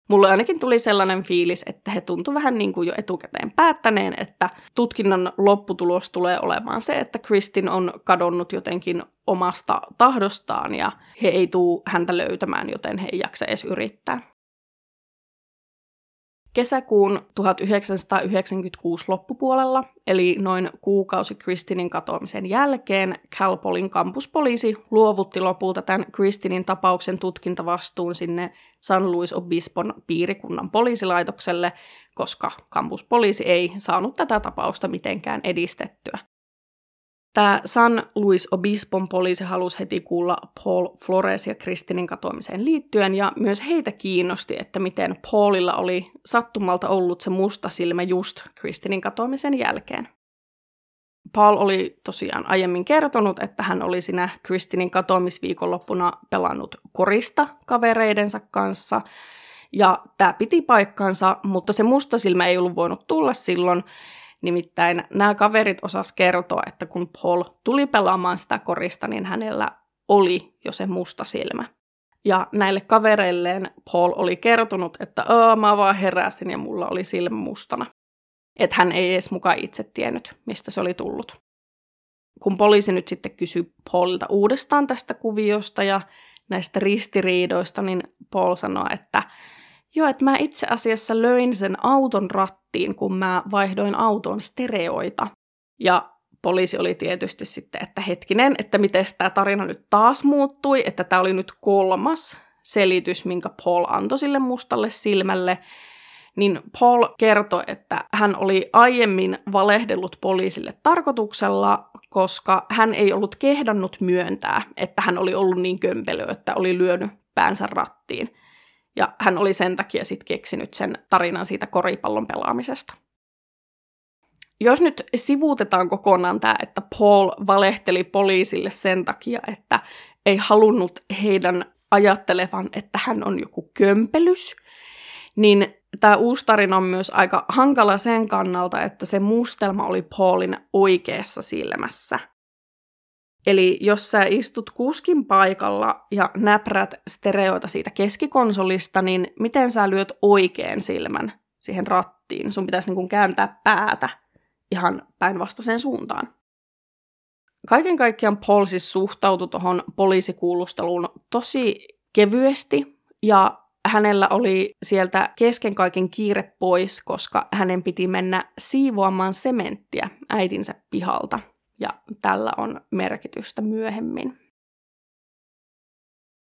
Mulle ainakin tuli sellainen fiilis, että he tuntu vähän niin kuin jo etukäteen päättäneen, että tutkinnon lopputulos tulee olemaan se, että Kristin on kadonnut jotenkin omasta tahdostaan ja he ei tuu häntä löytämään, joten he ei jaksa edes yrittää. Kesäkuun 1996 loppupuolella, eli noin kuukausi Kristinin katoamisen jälkeen, Calpolin kampuspoliisi luovutti lopulta tämän Kristinin tapauksen tutkintavastuun sinne San Luis Obispon piirikunnan poliisilaitokselle, koska kampuspoliisi ei saanut tätä tapausta mitenkään edistettyä. Tämä San Luis Obispon poliisi halusi heti kuulla Paul Flores ja Kristinin katoamiseen liittyen, ja myös heitä kiinnosti, että miten Paulilla oli sattumalta ollut se musta silmä just Kristinin katoamisen jälkeen. Paul oli tosiaan aiemmin kertonut, että hän oli siinä Kristinin katoamisviikonloppuna pelannut korista kavereidensa kanssa, ja tämä piti paikkansa, mutta se musta silmä ei ollut voinut tulla silloin, Nimittäin nämä kaverit osas kertoa, että kun Paul tuli pelaamaan sitä korista, niin hänellä oli jo se musta silmä. Ja näille kavereilleen Paul oli kertonut, että mä vaan heräsin ja mulla oli silmä mustana. Että hän ei edes mukaan itse tiennyt, mistä se oli tullut. Kun poliisi nyt sitten kysyi Paulilta uudestaan tästä kuviosta ja näistä ristiriidoista, niin Paul sanoi, että Joo, että mä itse asiassa löin sen auton rattiin, kun mä vaihdoin auton stereoita. Ja poliisi oli tietysti sitten, että hetkinen, että miten tämä tarina nyt taas muuttui, että tämä oli nyt kolmas selitys, minkä Paul antoi sille mustalle silmälle, niin Paul kertoi, että hän oli aiemmin valehdellut poliisille tarkoituksella, koska hän ei ollut kehdannut myöntää, että hän oli ollut niin kömpelö, että oli lyönyt päänsä rattiin. Ja hän oli sen takia sitten keksinyt sen tarinan siitä koripallon pelaamisesta. Jos nyt sivuutetaan kokonaan tämä, että Paul valehteli poliisille sen takia, että ei halunnut heidän ajattelevan, että hän on joku kömpelys, niin tämä uusi tarina on myös aika hankala sen kannalta, että se mustelma oli Paulin oikeassa silmässä. Eli jos sä istut kuskin paikalla ja näprät stereoita siitä keskikonsolista, niin miten sä lyöt oikean silmän siihen rattiin? Sun pitäisi niin kääntää päätä ihan päinvastaiseen suuntaan. Kaiken kaikkiaan Paul siis suhtautui tuohon poliisikuulusteluun tosi kevyesti ja hänellä oli sieltä kesken kaiken kiire pois, koska hänen piti mennä siivoamaan sementtiä äitinsä pihalta – ja tällä on merkitystä myöhemmin.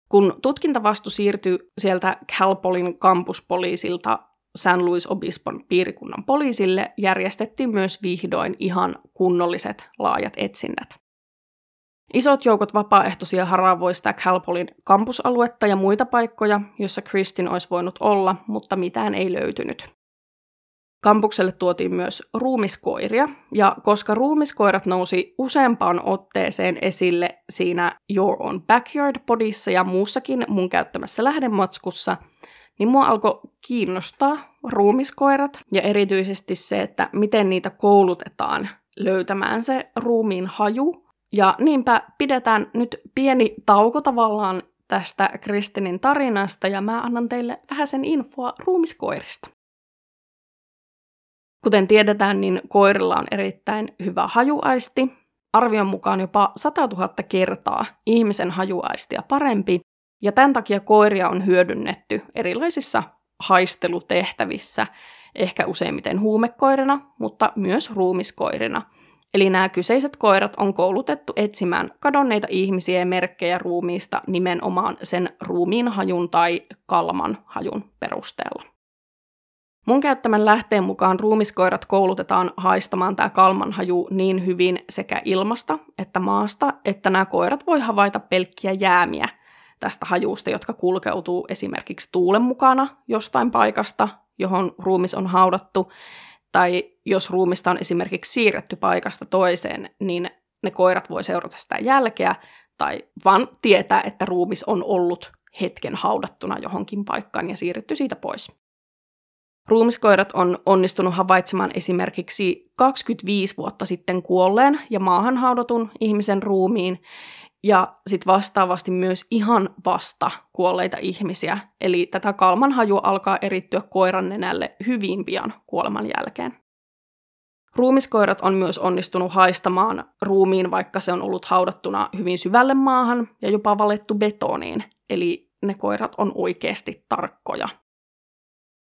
Kun tutkintavastu siirtyi sieltä Calpolin kampuspoliisilta San Luis Obispon piirikunnan poliisille, järjestettiin myös vihdoin ihan kunnolliset laajat etsinnät. Isot joukot vapaaehtoisia haravoivat sitä Calpolin kampusaluetta ja muita paikkoja, joissa Kristin olisi voinut olla, mutta mitään ei löytynyt. Kampukselle tuotiin myös ruumiskoiria, ja koska ruumiskoirat nousi useampaan otteeseen esille siinä Your Own Backyard-podissa ja muussakin mun käyttämässä lähdematskussa, niin mua alkoi kiinnostaa ruumiskoirat ja erityisesti se, että miten niitä koulutetaan löytämään se ruumiin haju. Ja niinpä pidetään nyt pieni tauko tavallaan tästä Kristinin tarinasta ja mä annan teille vähän sen infoa ruumiskoirista. Kuten tiedetään, niin koirilla on erittäin hyvä hajuaisti, arvion mukaan jopa 100 000 kertaa ihmisen hajuaistia parempi, ja tämän takia koiria on hyödynnetty erilaisissa haistelutehtävissä, ehkä useimmiten huumekoirina, mutta myös ruumiskoirina. Eli nämä kyseiset koirat on koulutettu etsimään kadonneita ihmisiä ja merkkejä ruumiista nimenomaan sen ruumiin hajun tai kalman hajun perusteella. Mun käyttämän lähteen mukaan ruumiskoirat koulutetaan haistamaan tämä kalmanhaju niin hyvin sekä ilmasta että maasta, että nämä koirat voi havaita pelkkiä jäämiä tästä hajusta, jotka kulkeutuu esimerkiksi tuulen mukana jostain paikasta, johon ruumis on haudattu, tai jos ruumista on esimerkiksi siirretty paikasta toiseen, niin ne koirat voi seurata sitä jälkeä, tai vaan tietää, että ruumis on ollut hetken haudattuna johonkin paikkaan ja siirretty siitä pois. Ruumiskoirat on onnistunut havaitsemaan esimerkiksi 25 vuotta sitten kuolleen ja maahan haudatun ihmisen ruumiin, ja sitten vastaavasti myös ihan vasta kuolleita ihmisiä. Eli tätä kalman haju alkaa erittyä koiran nenälle hyvin pian kuoleman jälkeen. Ruumiskoirat on myös onnistunut haistamaan ruumiin, vaikka se on ollut haudattuna hyvin syvälle maahan ja jopa valettu betoniin. Eli ne koirat on oikeasti tarkkoja.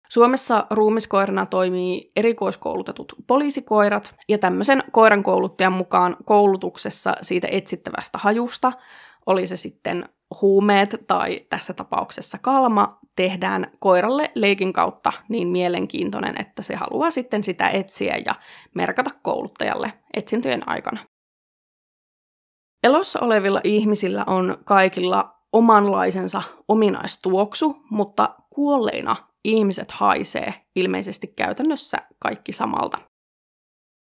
Suomessa ruumiskoirana toimii erikoiskoulutetut poliisikoirat, ja tämmöisen koiran kouluttajan mukaan koulutuksessa siitä etsittävästä hajusta, oli se sitten huumeet tai tässä tapauksessa kalma, tehdään koiralle leikin kautta niin mielenkiintoinen, että se haluaa sitten sitä etsiä ja merkata kouluttajalle etsintöjen aikana. Elossa olevilla ihmisillä on kaikilla omanlaisensa ominaistuoksu, mutta kuolleina ihmiset haisee ilmeisesti käytännössä kaikki samalta.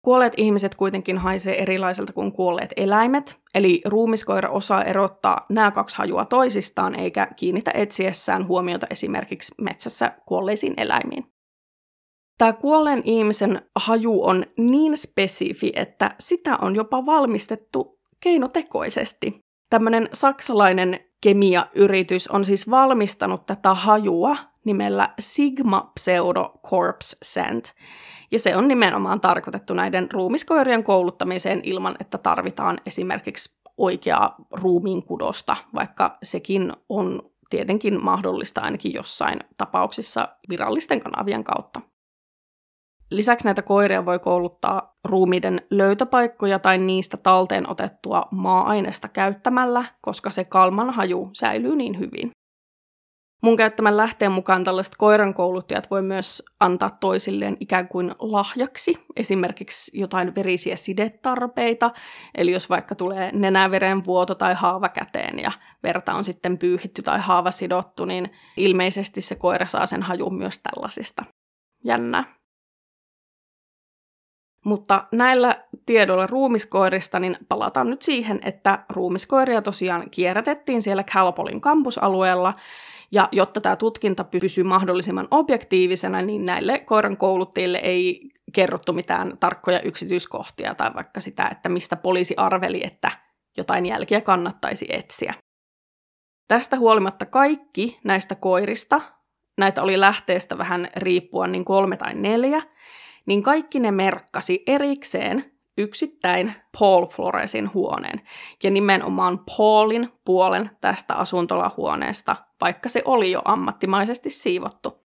Kuolleet ihmiset kuitenkin haisee erilaiselta kuin kuolleet eläimet, eli ruumiskoira osaa erottaa nämä kaksi hajua toisistaan eikä kiinnitä etsiessään huomiota esimerkiksi metsässä kuolleisiin eläimiin. Tämä kuolleen ihmisen haju on niin spesifi, että sitä on jopa valmistettu keinotekoisesti. Tämmöinen saksalainen kemiayritys on siis valmistanut tätä hajua nimellä Sigma Pseudo Corpse Scent, ja se on nimenomaan tarkoitettu näiden ruumiskoirien kouluttamiseen ilman, että tarvitaan esimerkiksi oikeaa ruumiin kudosta, vaikka sekin on tietenkin mahdollista ainakin jossain tapauksissa virallisten kanavien kautta. Lisäksi näitä koiria voi kouluttaa ruumiiden löytöpaikkoja tai niistä talteen otettua maa-aineesta käyttämällä, koska se kalman haju säilyy niin hyvin. Mun käyttämän lähteen mukaan tällaiset koirankouluttajat voi myös antaa toisilleen ikään kuin lahjaksi, esimerkiksi jotain verisiä sidetarpeita, eli jos vaikka tulee nenäveren vuoto tai haava käteen ja verta on sitten pyyhitty tai haava sidottu, niin ilmeisesti se koira saa sen hajun myös tällaisista. Jännä. Mutta näillä tiedoilla ruumiskoirista, niin palataan nyt siihen, että ruumiskoiria tosiaan kierrätettiin siellä Calpolin kampusalueella, ja jotta tämä tutkinta pysyy mahdollisimman objektiivisena, niin näille koiran kouluttajille ei kerrottu mitään tarkkoja yksityiskohtia tai vaikka sitä, että mistä poliisi arveli, että jotain jälkiä kannattaisi etsiä. Tästä huolimatta kaikki näistä koirista, näitä oli lähteestä vähän riippuen niin kolme tai neljä, niin kaikki ne merkkasi erikseen yksittäin Paul Floresin huoneen, ja nimenomaan Paulin puolen tästä asuntolahuoneesta, vaikka se oli jo ammattimaisesti siivottu.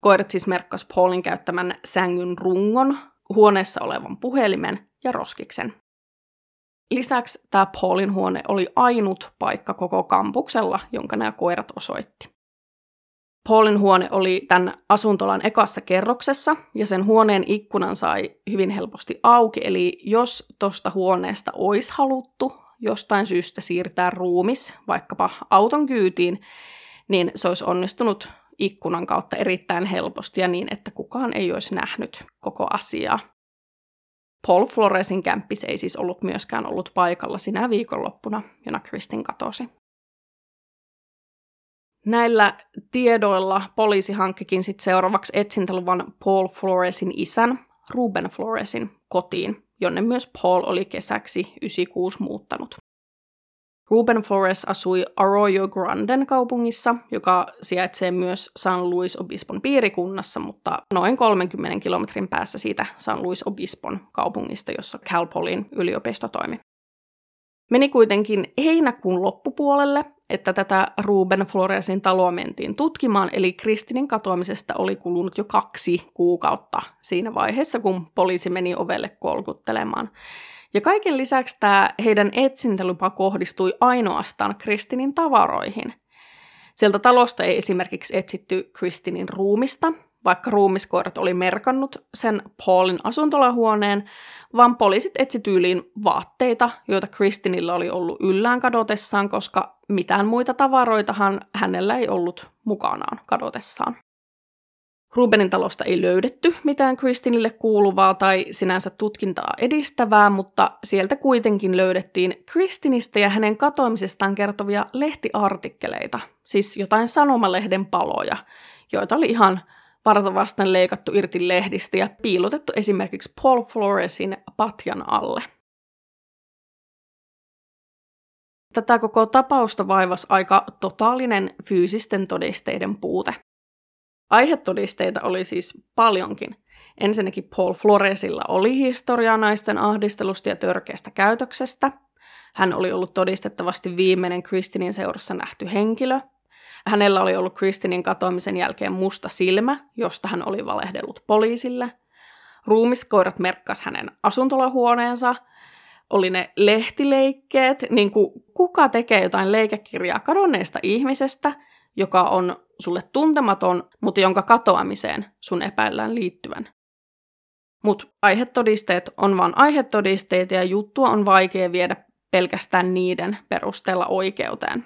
Koirat siis merkkas Paulin käyttämän sängyn rungon, huoneessa olevan puhelimen ja roskiksen. Lisäksi tämä Paulin huone oli ainut paikka koko kampuksella, jonka nämä koirat osoitti. Paulin huone oli tämän asuntolan ekassa kerroksessa, ja sen huoneen ikkunan sai hyvin helposti auki, eli jos tuosta huoneesta olisi haluttu jostain syystä siirtää ruumis vaikkapa auton kyytiin, niin se olisi onnistunut ikkunan kautta erittäin helposti ja niin, että kukaan ei olisi nähnyt koko asiaa. Paul Floresin kämppis ei siis ollut myöskään ollut paikalla sinä viikonloppuna, jona Kristin katosi. Näillä tiedoilla poliisi hankkikin sit seuraavaksi etsintäluvan Paul Floresin isän, Ruben Floresin, kotiin, jonne myös Paul oli kesäksi 96 muuttanut. Ruben Flores asui Arroyo Granden kaupungissa, joka sijaitsee myös San Luis Obispon piirikunnassa, mutta noin 30 kilometrin päässä siitä San Luis Obispon kaupungista, jossa Cal Polin yliopisto toimi. Meni kuitenkin heinäkuun loppupuolelle, että tätä Ruben Floresin taloa mentiin tutkimaan, eli Kristinin katoamisesta oli kulunut jo kaksi kuukautta siinä vaiheessa, kun poliisi meni ovelle kolkuttelemaan. Ja kaiken lisäksi tämä heidän etsintälupa kohdistui ainoastaan Kristinin tavaroihin. Sieltä talosta ei esimerkiksi etsitty Kristinin ruumista, vaikka ruumiskoirat oli merkannut sen Paulin asuntolahuoneen, vaan poliisit etsi tyyliin vaatteita, joita Kristinillä oli ollut yllään kadotessaan, koska mitään muita tavaroitahan hänellä ei ollut mukanaan kadotessaan. Rubenin talosta ei löydetty mitään Kristinille kuuluvaa tai sinänsä tutkintaa edistävää, mutta sieltä kuitenkin löydettiin Kristinistä ja hänen katoamisestaan kertovia lehtiartikkeleita, siis jotain sanomalehden paloja, joita oli ihan vartavasten leikattu irti lehdistä ja piilotettu esimerkiksi Paul Floresin patjan alle. Tätä koko tapausta vaivas aika totaalinen fyysisten todisteiden puute. Aihetodisteita oli siis paljonkin. Ensinnäkin Paul Floresilla oli historiaa naisten ahdistelusta ja törkeästä käytöksestä. Hän oli ollut todistettavasti viimeinen Kristinin seurassa nähty henkilö – Hänellä oli ollut Kristinin katoamisen jälkeen musta silmä, josta hän oli valehdellut poliisille. Ruumiskoirat merkkas hänen asuntolahuoneensa. Oli ne lehtileikkeet, niin kuin kuka tekee jotain leikekirjaa kadonneesta ihmisestä, joka on sulle tuntematon, mutta jonka katoamiseen sun epäillään liittyvän. Mutta aihetodisteet on vain aihetodisteita ja juttua on vaikea viedä pelkästään niiden perusteella oikeuteen.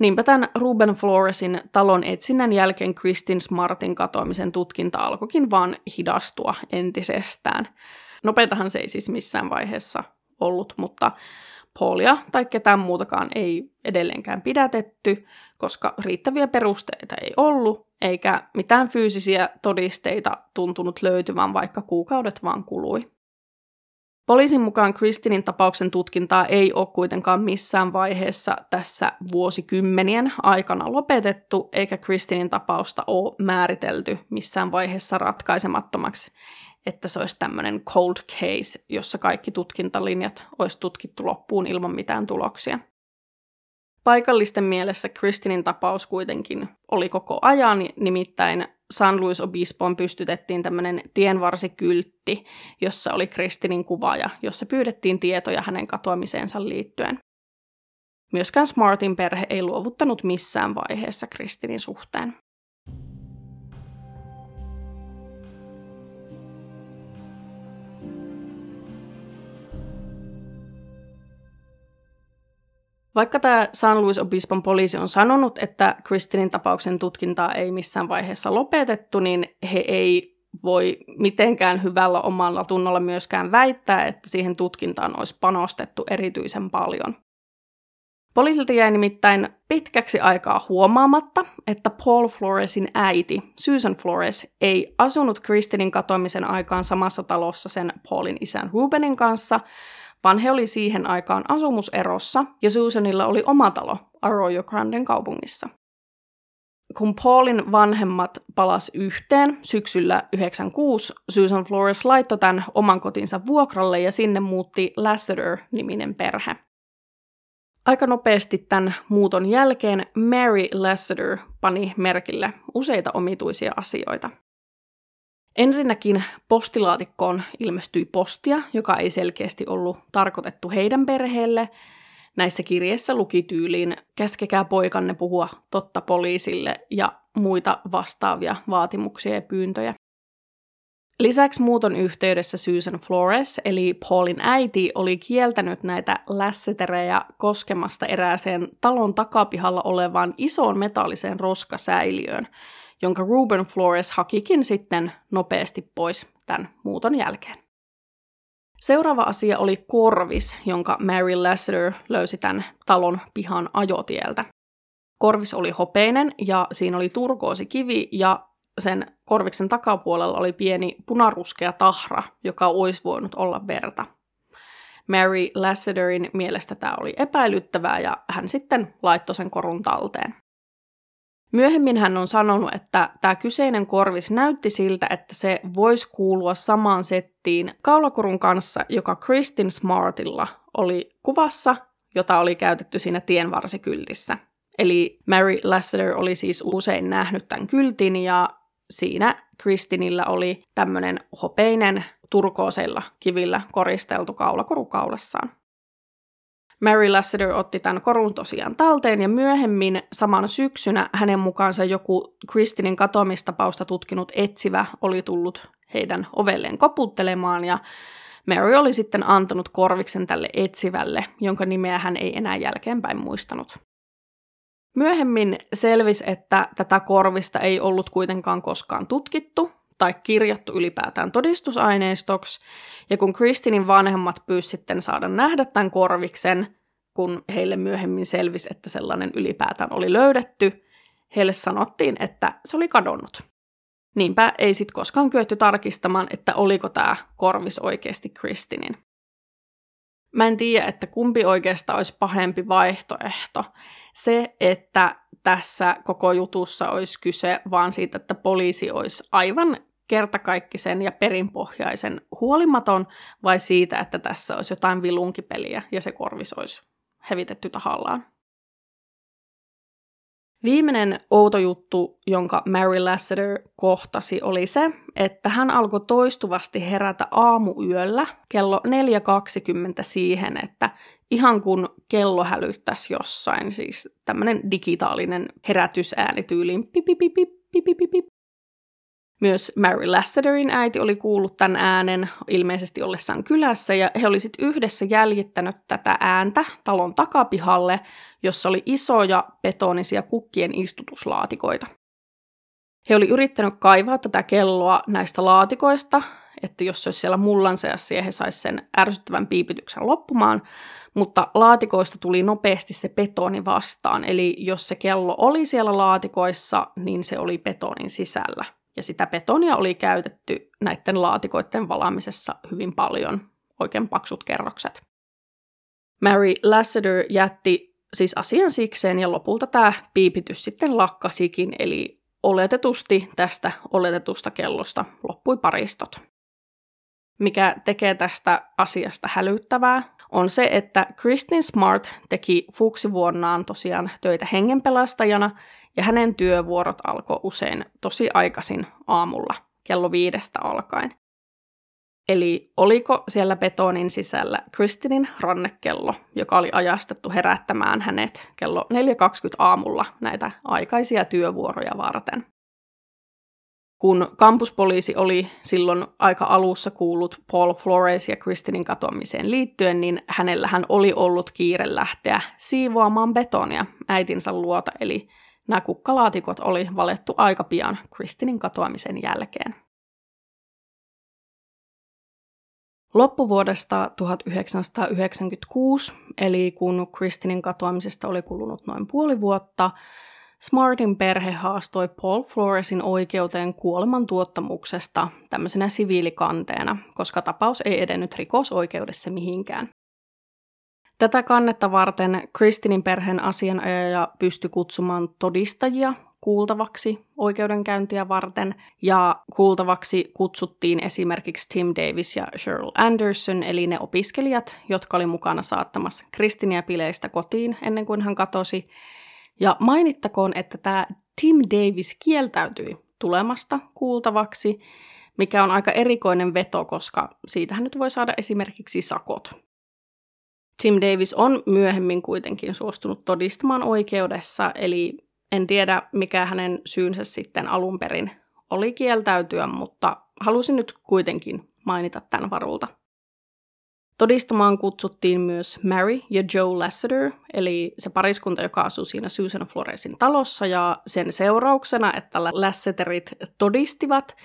Niinpä tämän Ruben Floresin talon etsinnän jälkeen Kristin Smartin katoamisen tutkinta alkoikin vaan hidastua entisestään. Nopeitahan se ei siis missään vaiheessa ollut, mutta Paulia tai ketään muutakaan ei edelleenkään pidätetty, koska riittäviä perusteita ei ollut, eikä mitään fyysisiä todisteita tuntunut löytyvän, vaikka kuukaudet vaan kului. Poliisin mukaan Kristinin tapauksen tutkintaa ei ole kuitenkaan missään vaiheessa tässä vuosikymmenien aikana lopetettu, eikä Kristinin tapausta ole määritelty missään vaiheessa ratkaisemattomaksi, että se olisi tämmöinen cold case, jossa kaikki tutkintalinjat olisi tutkittu loppuun ilman mitään tuloksia. Paikallisten mielessä Kristinin tapaus kuitenkin oli koko ajan, nimittäin San Luis Obispoon pystytettiin tämmöinen tienvarsikyltti, jossa oli Kristinin kuva ja jossa pyydettiin tietoja hänen katoamiseensa liittyen. Myöskään Smartin perhe ei luovuttanut missään vaiheessa Kristinin suhteen. Vaikka tämä San Luis Obispon poliisi on sanonut, että Kristinin tapauksen tutkintaa ei missään vaiheessa lopetettu, niin he ei voi mitenkään hyvällä omalla tunnolla myöskään väittää, että siihen tutkintaan olisi panostettu erityisen paljon. Poliisilta jäi nimittäin pitkäksi aikaa huomaamatta, että Paul Floresin äiti, Susan Flores, ei asunut Kristinin katoamisen aikaan samassa talossa sen Paulin isän Rubenin kanssa, vaan he oli siihen aikaan asumuserossa ja Susanilla oli oma talo Arroyo Granden kaupungissa. Kun Paulin vanhemmat palas yhteen syksyllä 96, Susan Flores laittoi tämän oman kotinsa vuokralle ja sinne muutti Lasseter-niminen perhe. Aika nopeasti tämän muuton jälkeen Mary Lasseter pani merkille useita omituisia asioita. Ensinnäkin postilaatikkoon ilmestyi postia, joka ei selkeästi ollut tarkoitettu heidän perheelle. Näissä kirjeissä luki tyyliin käskekää poikanne puhua totta poliisille ja muita vastaavia vaatimuksia ja pyyntöjä. Lisäksi muuton yhteydessä Susan Flores, eli Paulin äiti, oli kieltänyt näitä lässeterejä koskemasta erääseen talon takapihalla olevaan isoon metalliseen roskasäiliöön, jonka Ruben Flores hakikin sitten nopeasti pois tämän muuton jälkeen. Seuraava asia oli korvis, jonka Mary Lasseter löysi tämän talon pihan ajotieltä. Korvis oli hopeinen ja siinä oli turkoosikivi ja sen korviksen takapuolella oli pieni punaruskea tahra, joka olisi voinut olla verta. Mary Lasseterin mielestä tämä oli epäilyttävää ja hän sitten laittoi sen korun talteen. Myöhemmin hän on sanonut, että tämä kyseinen korvis näytti siltä, että se voisi kuulua samaan settiin kaulakorun kanssa, joka Kristin Smartilla oli kuvassa jota oli käytetty siinä tienvarsikyltissä. Eli Mary Lassiter oli siis usein nähnyt tämän kyltin ja siinä Kristinillä oli tämmöinen hopeinen turkooseilla kivillä koristeltu kaulakoru kaulassaan. Mary Lassiter otti tämän korun tosiaan talteen ja myöhemmin saman syksynä hänen mukaansa joku Kristinin katoamistapausta tutkinut etsivä oli tullut heidän ovelleen koputtelemaan ja Mary oli sitten antanut korviksen tälle etsivälle, jonka nimeä hän ei enää jälkeenpäin muistanut. Myöhemmin selvisi, että tätä korvista ei ollut kuitenkaan koskaan tutkittu tai kirjattu ylipäätään todistusaineistoksi, ja kun Kristinin vanhemmat pyysivät sitten saada nähdä tämän korviksen, kun heille myöhemmin selvisi, että sellainen ylipäätään oli löydetty, heille sanottiin, että se oli kadonnut. Niinpä ei sitten koskaan kyetty tarkistamaan, että oliko tämä korvis oikeasti Kristinin. Mä en tiedä, että kumpi oikeastaan olisi pahempi vaihtoehto. Se, että tässä koko jutussa olisi kyse vaan siitä, että poliisi olisi aivan kertakaikkisen ja perinpohjaisen huolimaton, vai siitä, että tässä olisi jotain vilunkipeliä ja se korvis olisi hevitetty tahallaan. Viimeinen outo juttu, jonka Mary Lassiter kohtasi, oli se, että hän alkoi toistuvasti herätä aamuyöllä kello 4.20 siihen, että ihan kun kello hälyttäisi jossain, siis tämmöinen digitaalinen herätysääni tyyliin pipipipip, pipipipip, myös Mary Lassiterin äiti oli kuullut tämän äänen ilmeisesti ollessaan kylässä ja he olisivat yhdessä jäljittänyt tätä ääntä talon takapihalle, jossa oli isoja betonisia kukkien istutuslaatikoita. He oli yrittänyt kaivaa tätä kelloa näistä laatikoista, että jos se olisi siellä mullan seassa ja he saisivat sen ärsyttävän piipityksen loppumaan, mutta laatikoista tuli nopeasti se betoni vastaan, eli jos se kello oli siellä laatikoissa, niin se oli betonin sisällä ja sitä betonia oli käytetty näiden laatikoiden valaamisessa hyvin paljon, oikein paksut kerrokset. Mary Lassiter jätti siis asian sikseen ja lopulta tämä piipitys sitten lakkasikin, eli oletetusti tästä oletetusta kellosta loppui paristot. Mikä tekee tästä asiasta hälyttävää, on se, että Kristin Smart teki fuksivuonnaan tosiaan töitä hengenpelastajana ja hänen työvuorot alkoi usein tosi aikaisin aamulla, kello viidestä alkaen. Eli oliko siellä betonin sisällä Kristinin rannekello, joka oli ajastettu herättämään hänet kello 4.20 aamulla näitä aikaisia työvuoroja varten. Kun kampuspoliisi oli silloin aika alussa kuullut Paul Flores ja Kristinin katoamiseen liittyen, niin hänellähän oli ollut kiire lähteä siivoamaan betonia äitinsä luota, eli Nämä kukkalaatikot oli valettu aika pian Kristinin katoamisen jälkeen. Loppuvuodesta 1996, eli kun Kristinin katoamisesta oli kulunut noin puoli vuotta, Smartin perhe haastoi Paul Floresin oikeuteen kuoleman tuottamuksesta tämmöisenä siviilikanteena, koska tapaus ei edennyt rikosoikeudessa mihinkään. Tätä kannetta varten Kristinin perheen asianajaja pystyi kutsumaan todistajia kuultavaksi oikeudenkäyntiä varten, ja kuultavaksi kutsuttiin esimerkiksi Tim Davis ja Cheryl Anderson, eli ne opiskelijat, jotka oli mukana saattamassa Kristinia pileistä kotiin ennen kuin hän katosi. Ja mainittakoon, että tämä Tim Davis kieltäytyi tulemasta kuultavaksi, mikä on aika erikoinen veto, koska siitähän nyt voi saada esimerkiksi sakot. Tim Davis on myöhemmin kuitenkin suostunut todistamaan oikeudessa, eli en tiedä mikä hänen syynsä sitten alun perin oli kieltäytyä, mutta halusin nyt kuitenkin mainita tämän varulta. Todistamaan kutsuttiin myös Mary ja Joe Lassiter, eli se pariskunta, joka asuu siinä Susan Floresin talossa, ja sen seurauksena, että Lasseterit todistivat,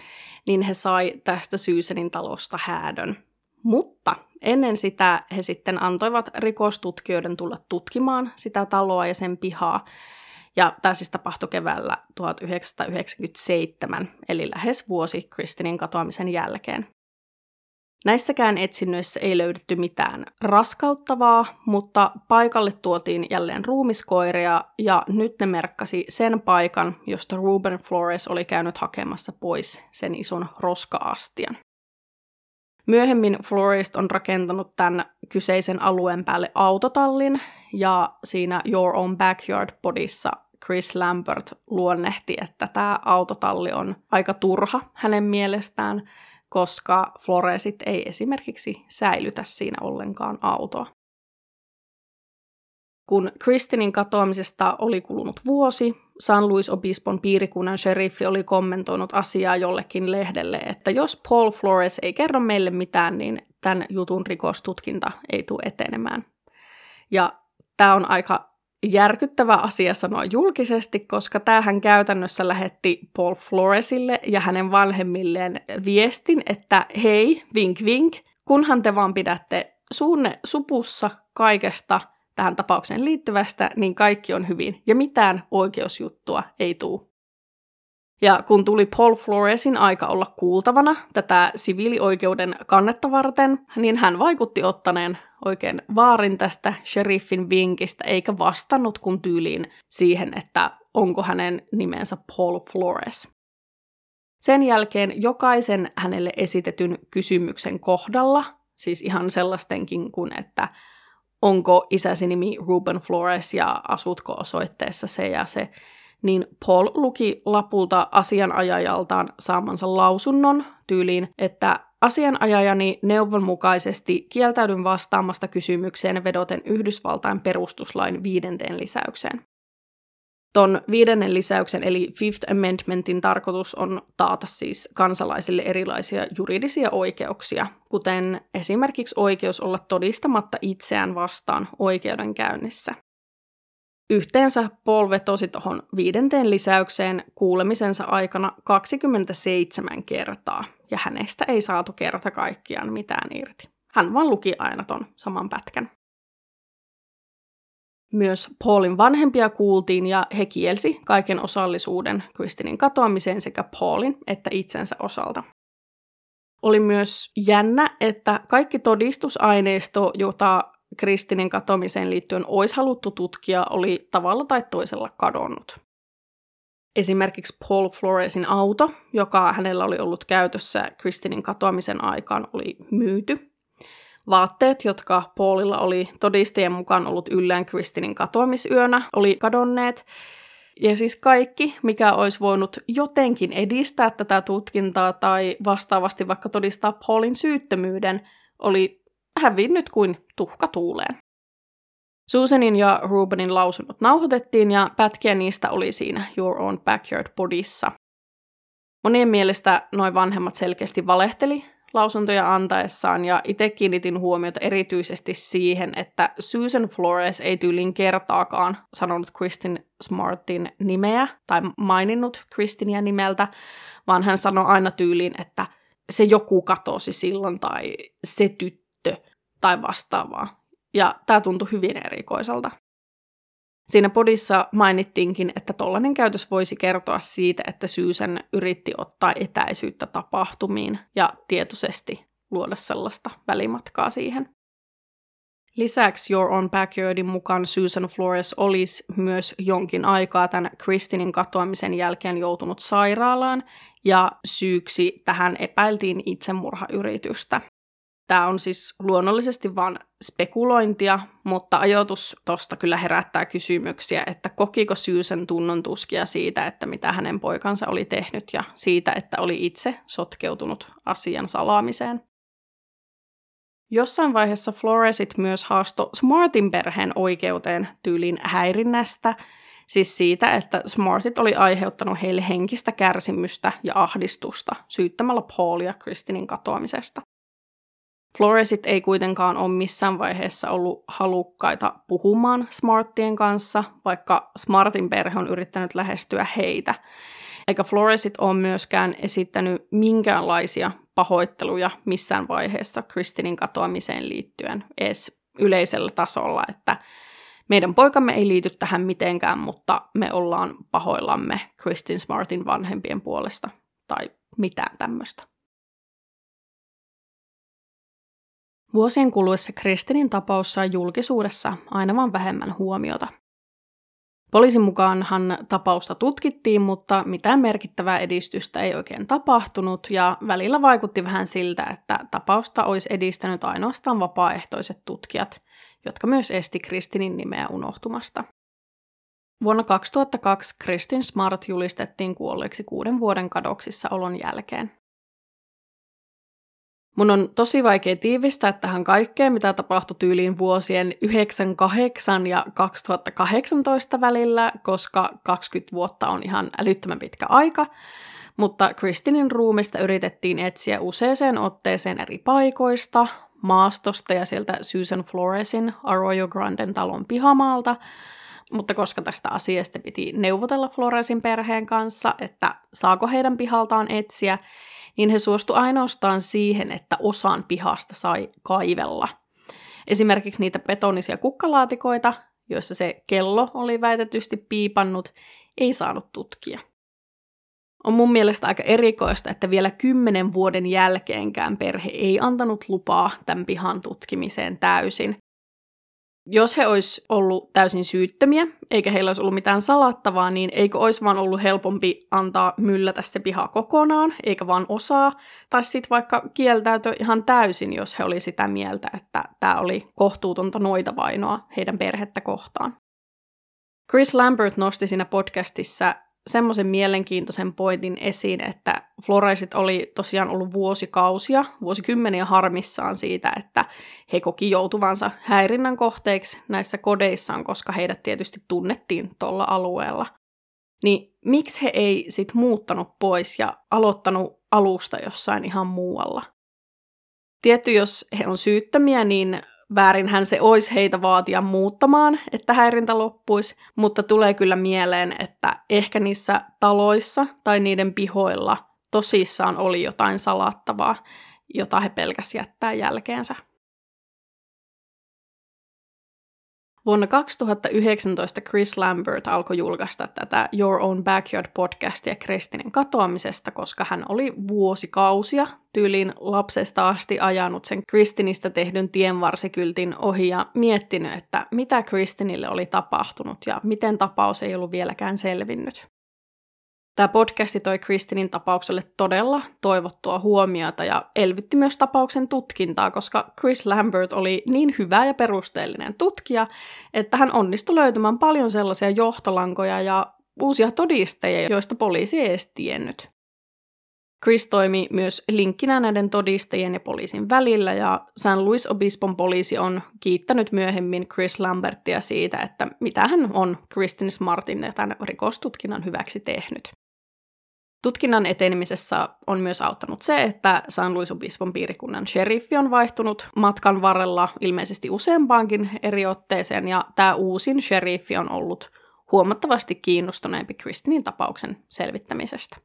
niin he sai tästä Susanin talosta häädön. Mutta ennen sitä he sitten antoivat rikostutkijoiden tulla tutkimaan sitä taloa ja sen pihaa. Ja tämä siis tapahtui keväällä 1997, eli lähes vuosi Kristinin katoamisen jälkeen. Näissäkään etsinnöissä ei löydetty mitään raskauttavaa, mutta paikalle tuotiin jälleen ruumiskoiria ja nyt ne merkkasi sen paikan, josta Ruben Flores oli käynyt hakemassa pois sen ison roskaastian. Myöhemmin Florist on rakentanut tämän kyseisen alueen päälle autotallin, ja siinä Your Own Backyard-podissa Chris Lambert luonnehti, että tämä autotalli on aika turha hänen mielestään, koska Floresit ei esimerkiksi säilytä siinä ollenkaan autoa. Kun Kristinin katoamisesta oli kulunut vuosi, San Luis-opispon piirikunnan sheriffi oli kommentoinut asiaa jollekin lehdelle, että jos Paul Flores ei kerro meille mitään, niin tämän jutun rikostutkinta ei tule etenemään. Ja tämä on aika järkyttävä asia sanoa julkisesti, koska tämähän käytännössä lähetti Paul Floresille ja hänen vanhemmilleen viestin, että hei, vink vink, kunhan te vaan pidätte suunne supussa kaikesta – tähän tapaukseen liittyvästä, niin kaikki on hyvin ja mitään oikeusjuttua ei tule. Ja kun tuli Paul Floresin aika olla kuultavana tätä siviilioikeuden kannetta varten, niin hän vaikutti ottaneen oikein vaarin tästä sheriffin vinkistä, eikä vastannut kun tyyliin siihen, että onko hänen nimensä Paul Flores. Sen jälkeen jokaisen hänelle esitetyn kysymyksen kohdalla, siis ihan sellaistenkin kuin, että onko isäsi nimi Ruben Flores ja asutko osoitteessa se ja se, niin Paul luki lapulta asianajajaltaan saamansa lausunnon tyyliin, että asianajajani neuvon mukaisesti kieltäydyn vastaamasta kysymykseen vedoten Yhdysvaltain perustuslain viidenteen lisäykseen. Ton viidennen lisäyksen eli Fifth Amendmentin tarkoitus on taata siis kansalaisille erilaisia juridisia oikeuksia, kuten esimerkiksi oikeus olla todistamatta itseään vastaan oikeudenkäynnissä. Yhteensä Paul vetosi tuohon viidenteen lisäykseen kuulemisensa aikana 27 kertaa, ja hänestä ei saatu kerta kaikkiaan mitään irti. Hän vaan luki aina ton saman pätkän. Myös Paulin vanhempia kuultiin ja he kielsi kaiken osallisuuden Kristinin katoamiseen sekä Paulin että itsensä osalta. Oli myös jännä, että kaikki todistusaineisto, jota Kristinin katoamiseen liittyen olisi haluttu tutkia, oli tavalla tai toisella kadonnut. Esimerkiksi Paul Floresin auto, joka hänellä oli ollut käytössä Kristinin katoamisen aikaan, oli myyty. Vaatteet, jotka Paulilla oli todistajien mukaan ollut yllään Kristinin katoamisyönä, oli kadonneet. Ja siis kaikki, mikä olisi voinut jotenkin edistää tätä tutkintaa tai vastaavasti vaikka todistaa Paulin syyttömyyden, oli hävinnyt kuin tuhka tuuleen. Susanin ja Rubenin lausunnot nauhoitettiin ja pätkiä niistä oli siinä Your Own Backyard Bodyssa. Monien mielestä noin vanhemmat selkeästi valehteli lausuntoja antaessaan, ja itse kiinnitin huomiota erityisesti siihen, että Susan Flores ei tyylin kertaakaan sanonut Kristin Smartin nimeä tai maininnut Kristinia nimeltä, vaan hän sanoi aina tyyliin, että se joku katosi silloin tai se tyttö tai vastaavaa. Ja tämä tuntui hyvin erikoiselta. Siinä podissa mainittiinkin, että tollainen käytös voisi kertoa siitä, että Susan yritti ottaa etäisyyttä tapahtumiin ja tietoisesti luoda sellaista välimatkaa siihen. Lisäksi Your Own Backyardin mukaan Susan Flores olisi myös jonkin aikaa tämän Kristinin katoamisen jälkeen joutunut sairaalaan, ja syyksi tähän epäiltiin itsemurhayritystä. Tämä on siis luonnollisesti vain spekulointia, mutta ajoitus tosta kyllä herättää kysymyksiä, että kokiko Susan tunnon tuskia siitä, että mitä hänen poikansa oli tehnyt ja siitä, että oli itse sotkeutunut asian salaamiseen. Jossain vaiheessa Floresit myös haasto Smartin perheen oikeuteen tyylin häirinnästä, siis siitä, että Smartit oli aiheuttanut heille henkistä kärsimystä ja ahdistusta syyttämällä Paulia Kristinin katoamisesta. Floresit ei kuitenkaan ole missään vaiheessa ollut halukkaita puhumaan Smarttien kanssa, vaikka Smartin perhe on yrittänyt lähestyä heitä. Eikä Floresit ole myöskään esittänyt minkäänlaisia pahoitteluja missään vaiheessa Kristinin katoamiseen liittyen edes yleisellä tasolla, että meidän poikamme ei liity tähän mitenkään, mutta me ollaan pahoillamme Kristin Smartin vanhempien puolesta tai mitään tämmöistä. Vuosien kuluessa Kristinin tapaus sai julkisuudessa aina vain vähemmän huomiota. Poliisin mukaanhan tapausta tutkittiin, mutta mitään merkittävää edistystä ei oikein tapahtunut, ja välillä vaikutti vähän siltä, että tapausta olisi edistänyt ainoastaan vapaaehtoiset tutkijat, jotka myös esti Kristinin nimeä unohtumasta. Vuonna 2002 Kristin Smart julistettiin kuolleeksi kuuden vuoden kadoksissa olon jälkeen. Mun on tosi vaikea tiivistää tähän kaikkeen, mitä tapahtui tyyliin vuosien 98 ja 2018 välillä, koska 20 vuotta on ihan älyttömän pitkä aika. Mutta Kristinin ruumista yritettiin etsiä useeseen otteeseen eri paikoista, maastosta ja sieltä Susan Floresin Arroyo Granden talon pihamaalta, mutta koska tästä asiasta piti neuvotella Floresin perheen kanssa, että saako heidän pihaltaan etsiä, niin he suostu ainoastaan siihen, että osan pihasta sai kaivella. Esimerkiksi niitä betonisia kukkalaatikoita, joissa se kello oli väitetysti piipannut, ei saanut tutkia. On mun mielestä aika erikoista, että vielä kymmenen vuoden jälkeenkään perhe ei antanut lupaa tämän pihan tutkimiseen täysin, jos he olisi ollut täysin syyttömiä, eikä heillä olisi ollut mitään salattavaa, niin eikö olisi vaan ollut helpompi antaa myllätä se piha kokonaan, eikä vaan osaa, tai sitten vaikka kieltäytyä ihan täysin, jos he oli sitä mieltä, että tämä oli kohtuutonta noita vainoa heidän perhettä kohtaan. Chris Lambert nosti siinä podcastissa semmoisen mielenkiintoisen pointin esiin, että floraisit oli tosiaan ollut vuosikausia, vuosikymmeniä harmissaan siitä, että he koki joutuvansa häirinnän kohteeksi näissä kodeissaan, koska heidät tietysti tunnettiin tuolla alueella. Niin miksi he ei sit muuttanut pois ja aloittanut alusta jossain ihan muualla? Tietty, jos he on syyttömiä, niin väärinhän se olisi heitä vaatia muuttamaan, että häirintä loppuisi, mutta tulee kyllä mieleen, että ehkä niissä taloissa tai niiden pihoilla tosissaan oli jotain salattavaa, jota he pelkäs jättää jälkeensä. Vuonna 2019 Chris Lambert alkoi julkaista tätä Your Own Backyard podcastia Kristinin katoamisesta, koska hän oli vuosikausia tyyliin lapsesta asti ajanut sen Kristinistä tehdyn tienvarsikyltin ohi ja miettinyt, että mitä Kristinille oli tapahtunut ja miten tapaus ei ollut vieläkään selvinnyt. Tämä podcasti toi Kristinin tapaukselle todella toivottua huomiota ja elvytti myös tapauksen tutkintaa, koska Chris Lambert oli niin hyvä ja perusteellinen tutkija, että hän onnistui löytämään paljon sellaisia johtolankoja ja uusia todisteja, joista poliisi ei edes tiennyt. Chris toimi myös linkkinä näiden todistajien ja poliisin välillä, ja San Luis Obispon poliisi on kiittänyt myöhemmin Chris Lambertia siitä, että mitä hän on Kristin Smartin ja tämän rikostutkinnan hyväksi tehnyt. Tutkinnan etenemisessä on myös auttanut se, että San Luis Obispon piirikunnan sheriffi on vaihtunut matkan varrella ilmeisesti useampaankin eri otteeseen, ja tämä uusin sheriffi on ollut huomattavasti kiinnostuneempi Kristinin tapauksen selvittämisestä.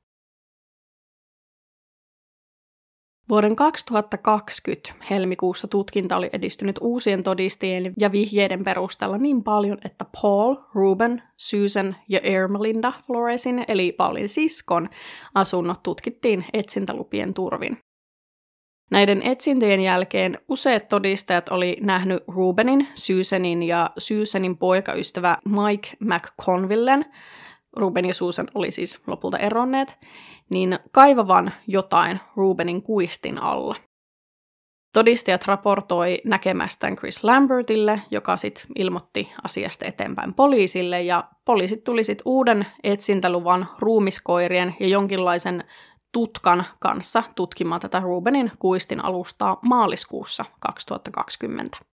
Vuoden 2020 helmikuussa tutkinta oli edistynyt uusien todistajien ja vihjeiden perusteella niin paljon, että Paul, Ruben, Susan ja Ermelinda Floresin eli Paulin siskon asunnot tutkittiin etsintälupien turvin. Näiden etsintöjen jälkeen useat todistajat oli nähnyt Rubenin, Susanin ja Susanin poikaystävä Mike McConvillen, Ruben ja Susan oli siis lopulta eronneet, niin kaivavan jotain Rubenin kuistin alla. Todistajat raportoi näkemästään Chris Lambertille, joka sitten ilmoitti asiasta eteenpäin poliisille, ja poliisit tuli sitten uuden etsintäluvan ruumiskoirien ja jonkinlaisen tutkan kanssa tutkimaan tätä Rubenin kuistin alustaa maaliskuussa 2020.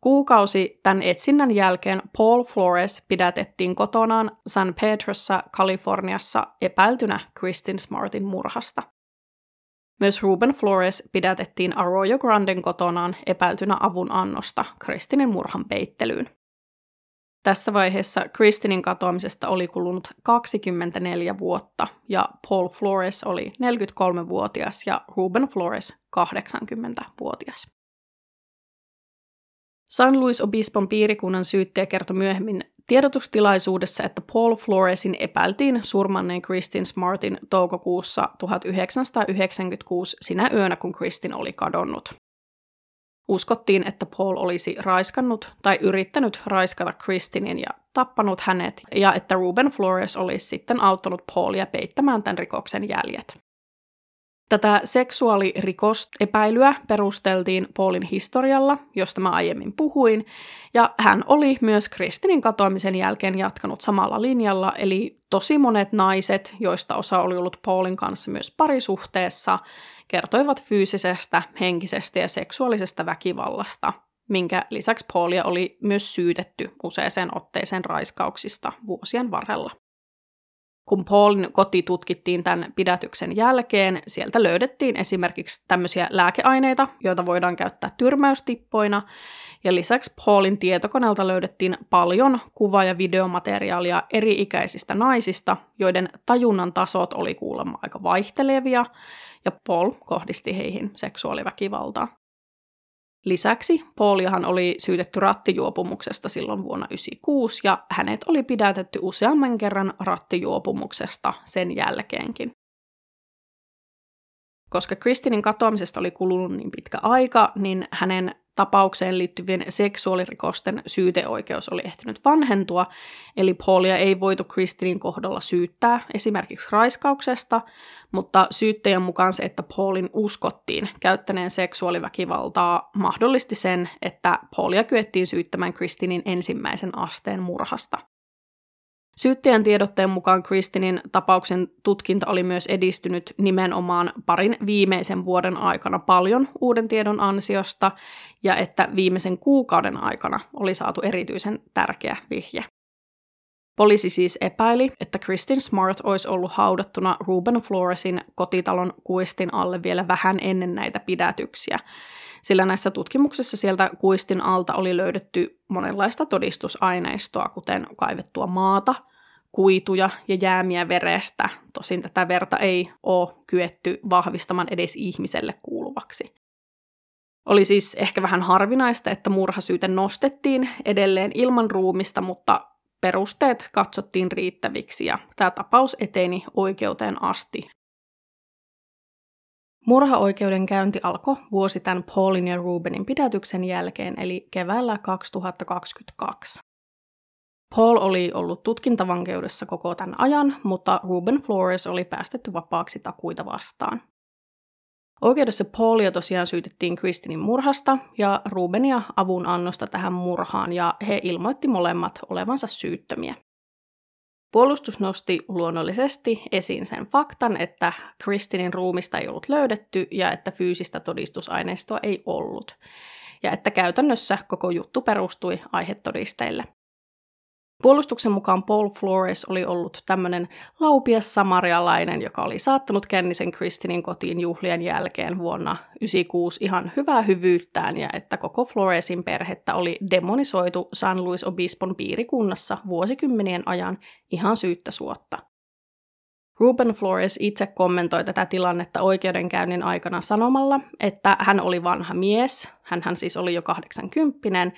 Kuukausi tämän etsinnän jälkeen Paul Flores pidätettiin kotonaan San Pedrossa, Kaliforniassa epäiltynä Kristin Smartin murhasta. Myös Ruben Flores pidätettiin Arroyo Granden kotonaan epäiltynä avun annosta Kristinin murhan peittelyyn. Tässä vaiheessa Kristinin katoamisesta oli kulunut 24 vuotta ja Paul Flores oli 43-vuotias ja Ruben Flores 80-vuotias. San Luis Obispon piirikunnan syyttäjä kertoi myöhemmin tiedotustilaisuudessa, että Paul Floresin epäiltiin surmanneen Kristin Smartin toukokuussa 1996 sinä yönä, kun Kristin oli kadonnut. Uskottiin, että Paul olisi raiskannut tai yrittänyt raiskata Kristinin ja tappanut hänet, ja että Ruben Flores olisi sitten auttanut Paulia peittämään tämän rikoksen jäljet. Tätä seksuaalirikosepäilyä perusteltiin Paulin historialla, josta mä aiemmin puhuin, ja hän oli myös Kristinin katoamisen jälkeen jatkanut samalla linjalla, eli tosi monet naiset, joista osa oli ollut Paulin kanssa myös parisuhteessa, kertoivat fyysisestä, henkisestä ja seksuaalisesta väkivallasta, minkä lisäksi Paulia oli myös syytetty useaseen otteeseen raiskauksista vuosien varrella. Kun Paulin koti tutkittiin tämän pidätyksen jälkeen, sieltä löydettiin esimerkiksi tämmöisiä lääkeaineita, joita voidaan käyttää tyrmäystippoina, ja lisäksi Paulin tietokoneelta löydettiin paljon kuva- ja videomateriaalia eri-ikäisistä naisista, joiden tajunnan tasot oli kuulemma aika vaihtelevia, ja Paul kohdisti heihin seksuaaliväkivaltaa. Lisäksi Pauliahan oli syytetty rattijuopumuksesta silloin vuonna 1996 ja hänet oli pidätetty useamman kerran rattijuopumuksesta sen jälkeenkin. Koska Kristinin katoamisesta oli kulunut niin pitkä aika, niin hänen tapaukseen liittyvien seksuaalirikosten syyteoikeus oli ehtinyt vanhentua, eli Paulia ei voitu Kristinin kohdalla syyttää esimerkiksi raiskauksesta, mutta syyttäjän mukaan se, että Paulin uskottiin käyttäneen seksuaaliväkivaltaa, mahdollisti sen, että Paulia kyettiin syyttämään Kristinin ensimmäisen asteen murhasta. Syyttäjän tiedotteen mukaan Kristinin tapauksen tutkinta oli myös edistynyt nimenomaan parin viimeisen vuoden aikana paljon uuden tiedon ansiosta, ja että viimeisen kuukauden aikana oli saatu erityisen tärkeä vihje. Poliisi siis epäili, että Kristin Smart olisi ollut haudattuna Ruben Floresin kotitalon kuistin alle vielä vähän ennen näitä pidätyksiä, sillä näissä tutkimuksissa sieltä kuistin alta oli löydetty monenlaista todistusaineistoa, kuten kaivettua maata, kuituja ja jäämiä verestä. Tosin tätä verta ei ole kyetty vahvistamaan edes ihmiselle kuuluvaksi. Oli siis ehkä vähän harvinaista, että murhasyyte nostettiin edelleen ilman ruumista, mutta perusteet katsottiin riittäviksi ja tämä tapaus eteni oikeuteen asti. Murhaoikeudenkäynti alkoi vuosi tämän Paulin ja Rubenin pidätyksen jälkeen, eli keväällä 2022. Paul oli ollut tutkintavankeudessa koko tämän ajan, mutta Ruben Flores oli päästetty vapaaksi takuita vastaan. Oikeudessa Paulia tosiaan syytettiin Kristinin murhasta ja Rubenia avun annosta tähän murhaan ja he ilmoitti molemmat olevansa syyttömiä. Puolustus nosti luonnollisesti esiin sen faktan, että Kristinin ruumista ei ollut löydetty ja että fyysistä todistusaineistoa ei ollut, ja että käytännössä koko juttu perustui aihetodisteille. Puolustuksen mukaan Paul Flores oli ollut tämmöinen laupias samarialainen, joka oli saattanut Kennisen Kristinin kotiin juhlien jälkeen vuonna 1996 ihan hyvää hyvyyttään ja että koko Floresin perhettä oli demonisoitu San Luis Obispon piirikunnassa vuosikymmenien ajan ihan syyttä suotta. Ruben Flores itse kommentoi tätä tilannetta oikeudenkäynnin aikana sanomalla, että hän oli vanha mies, hän siis oli jo 80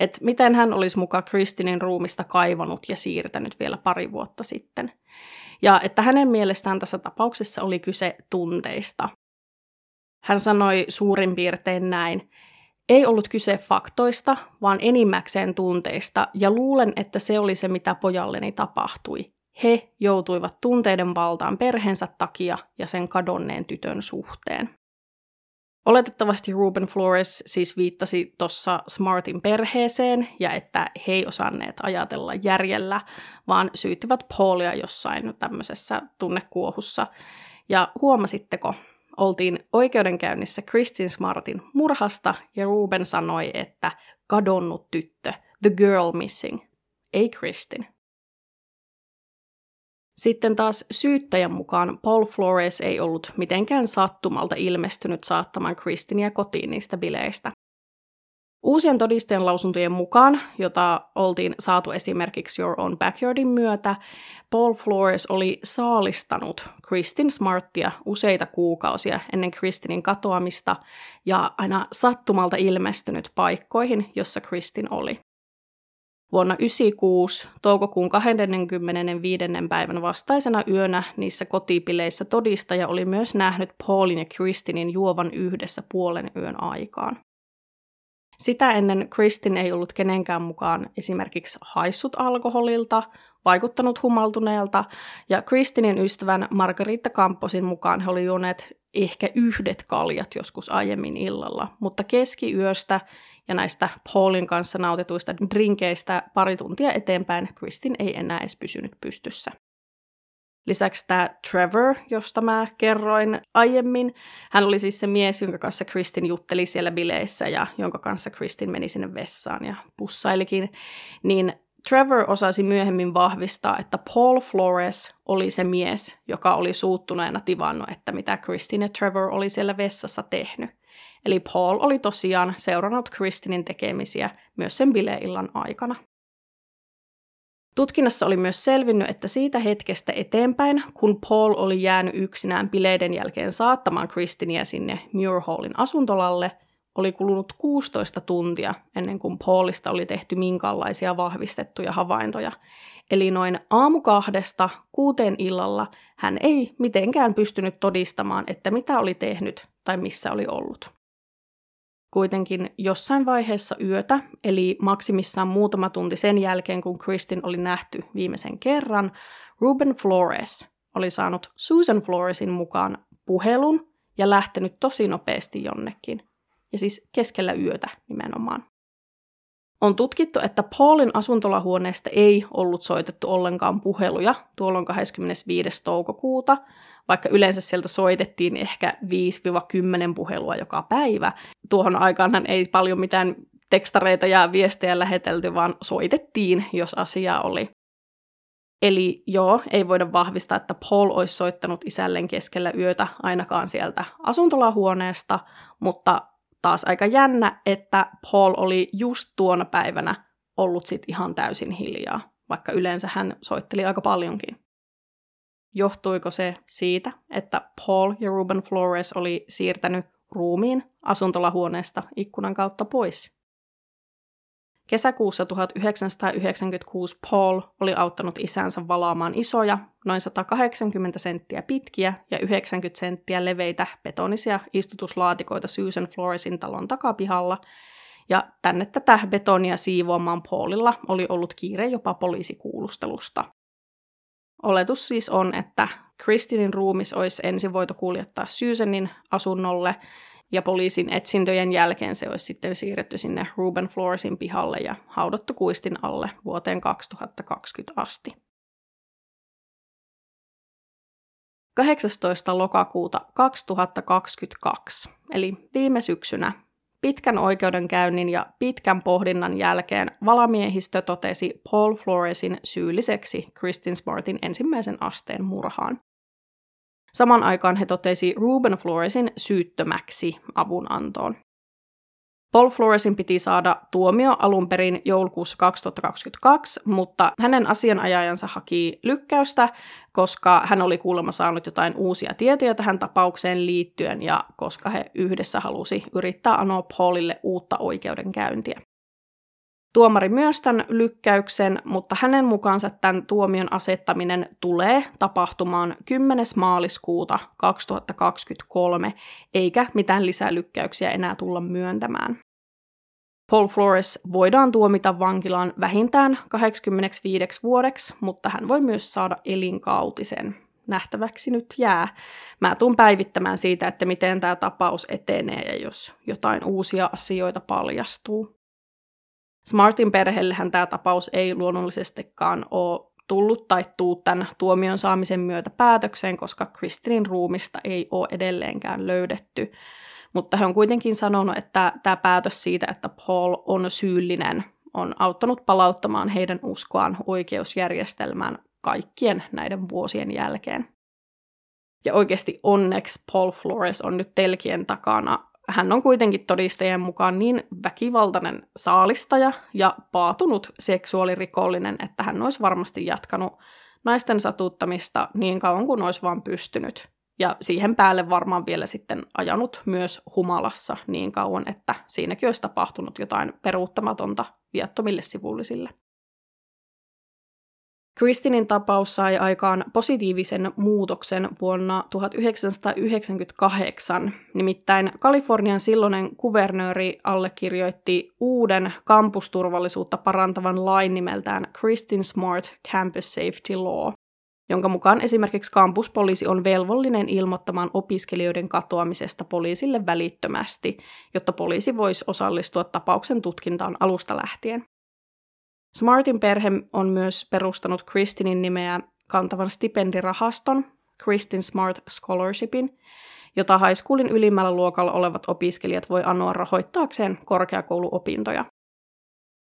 että miten hän olisi muka Kristinin ruumista kaivannut ja siirtänyt vielä pari vuotta sitten. Ja että hänen mielestään tässä tapauksessa oli kyse tunteista. Hän sanoi suurin piirtein näin, ei ollut kyse faktoista, vaan enimmäkseen tunteista, ja luulen, että se oli se, mitä pojalleni tapahtui. He joutuivat tunteiden valtaan perheensä takia ja sen kadonneen tytön suhteen. Oletettavasti Ruben Flores siis viittasi tuossa Smartin perheeseen ja että he ei osanneet ajatella järjellä, vaan syyttivät Paulia jossain tämmöisessä tunnekuohussa. Ja huomasitteko, oltiin oikeudenkäynnissä Kristin Smartin murhasta ja Ruben sanoi, että kadonnut tyttö, the girl missing, ei Kristin. Sitten taas syyttäjän mukaan Paul Flores ei ollut mitenkään sattumalta ilmestynyt saattamaan Kristinia kotiin niistä bileistä. Uusien todistajan lausuntojen mukaan, jota oltiin saatu esimerkiksi Your Own Backyardin myötä, Paul Flores oli saalistanut Kristin Smarttia useita kuukausia ennen Kristinin katoamista ja aina sattumalta ilmestynyt paikkoihin, jossa Kristin oli. Vuonna 1996 toukokuun 25. päivän vastaisena yönä niissä kotipileissä todistaja oli myös nähnyt Paulin ja Kristinin juovan yhdessä puolen yön aikaan. Sitä ennen Kristin ei ollut kenenkään mukaan esimerkiksi haissut alkoholilta, vaikuttanut humaltuneelta, ja Kristinin ystävän Margarita Kamposin mukaan he olivat juoneet ehkä yhdet kaljat joskus aiemmin illalla, mutta keskiyöstä ja näistä Paulin kanssa nautituista drinkeistä pari tuntia eteenpäin Kristin ei enää edes pysynyt pystyssä. Lisäksi tämä Trevor, josta mä kerroin aiemmin, hän oli siis se mies, jonka kanssa Kristin jutteli siellä bileissä ja jonka kanssa Kristin meni sinne vessaan ja pussailikin, niin Trevor osasi myöhemmin vahvistaa, että Paul Flores oli se mies, joka oli suuttuneena tivannut, että mitä Kristin ja Trevor oli siellä vessassa tehnyt. Eli Paul oli tosiaan seurannut Kristinin tekemisiä myös sen bileillan aikana. Tutkinnassa oli myös selvinnyt, että siitä hetkestä eteenpäin, kun Paul oli jäänyt yksinään bileiden jälkeen saattamaan Kristinia sinne Muir Hallin asuntolalle, oli kulunut 16 tuntia ennen kuin Paulista oli tehty minkäänlaisia vahvistettuja havaintoja. Eli noin aamukahdesta kuuteen illalla hän ei mitenkään pystynyt todistamaan, että mitä oli tehnyt tai missä oli ollut. Kuitenkin jossain vaiheessa yötä, eli maksimissaan muutama tunti sen jälkeen, kun Kristin oli nähty viimeisen kerran, Ruben Flores oli saanut Susan Floresin mukaan puhelun ja lähtenyt tosi nopeasti jonnekin. Ja siis keskellä yötä nimenomaan. On tutkittu, että Paulin asuntolahuoneesta ei ollut soitettu ollenkaan puheluja tuolloin 25. toukokuuta, vaikka yleensä sieltä soitettiin ehkä 5-10 puhelua joka päivä. Tuohon aikaan ei paljon mitään tekstareita ja viestejä lähetelty, vaan soitettiin, jos asia oli. Eli joo, ei voida vahvistaa, että Paul olisi soittanut isälleen keskellä yötä ainakaan sieltä asuntolahuoneesta, mutta taas aika jännä, että Paul oli just tuona päivänä ollut sit ihan täysin hiljaa, vaikka yleensä hän soitteli aika paljonkin. Johtuiko se siitä, että Paul ja Ruben Flores oli siirtänyt ruumiin asuntolahuoneesta ikkunan kautta pois? Kesäkuussa 1996 Paul oli auttanut isänsä valaamaan isoja, noin 180 senttiä pitkiä ja 90 senttiä leveitä betonisia istutuslaatikoita Susan Floresin talon takapihalla, ja tänne tätä betonia siivoamaan Paulilla oli ollut kiire jopa poliisikuulustelusta. Oletus siis on, että Kristinin ruumis olisi ensin voitu kuljettaa Susanin asunnolle, ja poliisin etsintöjen jälkeen se olisi sitten siirretty sinne Ruben Floresin pihalle ja haudattu kuistin alle vuoteen 2020 asti. 18. lokakuuta 2022, eli viime syksynä, pitkän oikeudenkäynnin ja pitkän pohdinnan jälkeen valamiehistö totesi Paul Floresin syylliseksi Kristin Smartin ensimmäisen asteen murhaan. Saman aikaan he totesi Ruben Floresin syyttömäksi avunantoon. Paul Floresin piti saada tuomio alun perin joulukuussa 2022, mutta hänen asianajajansa haki lykkäystä, koska hän oli kuulemma saanut jotain uusia tietoja tähän tapaukseen liittyen ja koska he yhdessä halusi yrittää anoa Paulille uutta oikeudenkäyntiä. Tuomari myös tämän lykkäyksen, mutta hänen mukaansa tämän tuomion asettaminen tulee tapahtumaan 10. maaliskuuta 2023, eikä mitään lisälykkäyksiä enää tulla myöntämään. Paul Flores voidaan tuomita vankilaan vähintään 85 vuodeksi, mutta hän voi myös saada elinkautisen. Nähtäväksi nyt jää. Mä tuun päivittämään siitä, että miten tämä tapaus etenee ja jos jotain uusia asioita paljastuu. Smartin perheellehän tämä tapaus ei luonnollisestikaan ole tullut tai tuu tämän tuomion saamisen myötä päätökseen, koska Kristinin ruumista ei ole edelleenkään löydetty. Mutta he on kuitenkin sanonut, että tämä päätös siitä, että Paul on syyllinen, on auttanut palauttamaan heidän uskoaan oikeusjärjestelmään kaikkien näiden vuosien jälkeen. Ja oikeasti onneksi Paul Flores on nyt telkien takana hän on kuitenkin todistajien mukaan niin väkivaltainen saalistaja ja paatunut seksuaalirikollinen, että hän olisi varmasti jatkanut naisten satuttamista niin kauan kuin olisi vaan pystynyt. Ja siihen päälle varmaan vielä sitten ajanut myös humalassa niin kauan, että siinäkin olisi tapahtunut jotain peruuttamatonta viattomille sivullisille. Kristinin tapaus sai aikaan positiivisen muutoksen vuonna 1998, nimittäin Kalifornian silloinen kuvernööri allekirjoitti uuden kampusturvallisuutta parantavan lain nimeltään Kristin Smart Campus Safety Law, jonka mukaan esimerkiksi kampuspoliisi on velvollinen ilmoittamaan opiskelijoiden katoamisesta poliisille välittömästi, jotta poliisi voisi osallistua tapauksen tutkintaan alusta lähtien. Smartin perhe on myös perustanut Kristinin nimeä kantavan stipendirahaston, Kristin Smart Scholarshipin, jota high schoolin ylimmällä luokalla olevat opiskelijat voi anoa rahoittaakseen korkeakouluopintoja.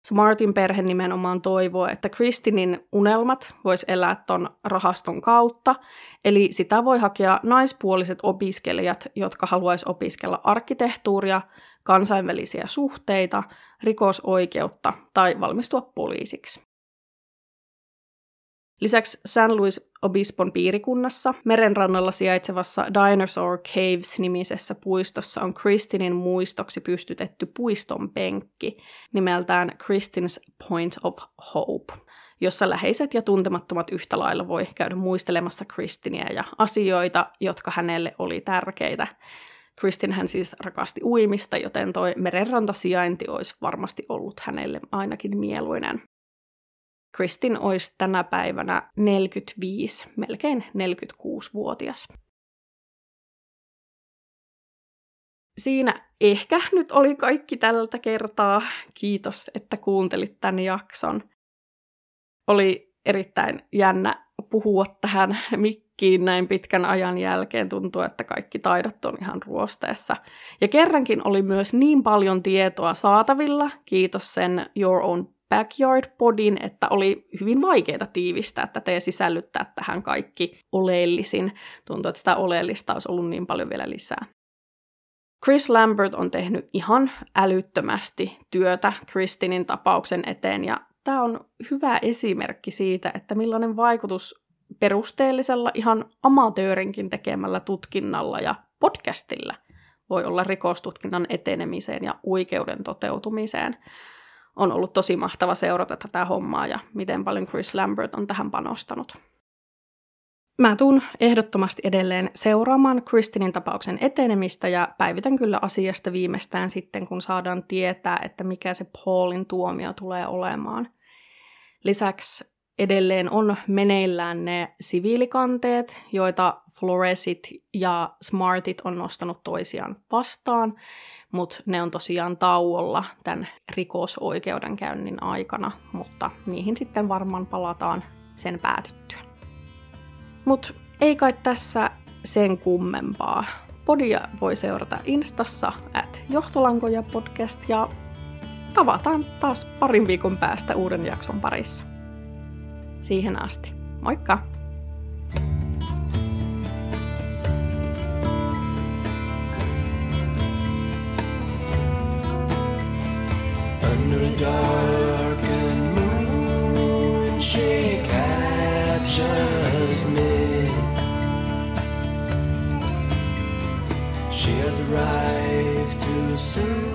Smartin perhe nimenomaan toivoo, että Kristinin unelmat vois elää ton rahaston kautta, eli sitä voi hakea naispuoliset opiskelijat, jotka haluaisi opiskella arkkitehtuuria, kansainvälisiä suhteita, rikosoikeutta tai valmistua poliisiksi. Lisäksi San Luis Obispon piirikunnassa merenrannalla sijaitsevassa Dinosaur Caves-nimisessä puistossa on Kristinin muistoksi pystytetty puiston penkki nimeltään Kristin's Point of Hope, jossa läheiset ja tuntemattomat yhtä lailla voi käydä muistelemassa Kristinia ja asioita, jotka hänelle oli tärkeitä. Kristin hän siis rakasti uimista, joten toi merenrantasijainti olisi varmasti ollut hänelle ainakin mieluinen. Kristin olisi tänä päivänä 45, melkein 46-vuotias. Siinä ehkä nyt oli kaikki tältä kertaa. Kiitos, että kuuntelit tämän jakson. Oli erittäin jännä puhua tähän mikkiin näin pitkän ajan jälkeen. Tuntuu, että kaikki taidot on ihan ruosteessa. Ja kerrankin oli myös niin paljon tietoa saatavilla, kiitos sen Your Own Backyard-podin, että oli hyvin vaikeaa tiivistää tätä ja sisällyttää tähän kaikki oleellisin. Tuntuu, että sitä oleellista olisi ollut niin paljon vielä lisää. Chris Lambert on tehnyt ihan älyttömästi työtä Kristinin tapauksen eteen ja tämä on hyvä esimerkki siitä, että millainen vaikutus perusteellisella, ihan amatöörinkin tekemällä tutkinnalla ja podcastilla voi olla rikostutkinnan etenemiseen ja oikeuden toteutumiseen on ollut tosi mahtava seurata tätä hommaa ja miten paljon Chris Lambert on tähän panostanut. Mä tuun ehdottomasti edelleen seuraamaan Kristinin tapauksen etenemistä ja päivitän kyllä asiasta viimeistään sitten, kun saadaan tietää, että mikä se Paulin tuomio tulee olemaan. Lisäksi edelleen on meneillään ne siviilikanteet, joita Floresit ja Smartit on nostanut toisiaan vastaan, mutta ne on tosiaan tauolla tämän rikosoikeudenkäynnin aikana, mutta niihin sitten varmaan palataan sen päätyttyä. Mutta ei kai tässä sen kummempaa. Podia voi seurata Instassa at Johtolankoja podcast ja tavataan taas parin viikon päästä uuden jakson parissa. Siihen asti. Moikka! Under a darkened moon, she captures me. She has arrived too soon.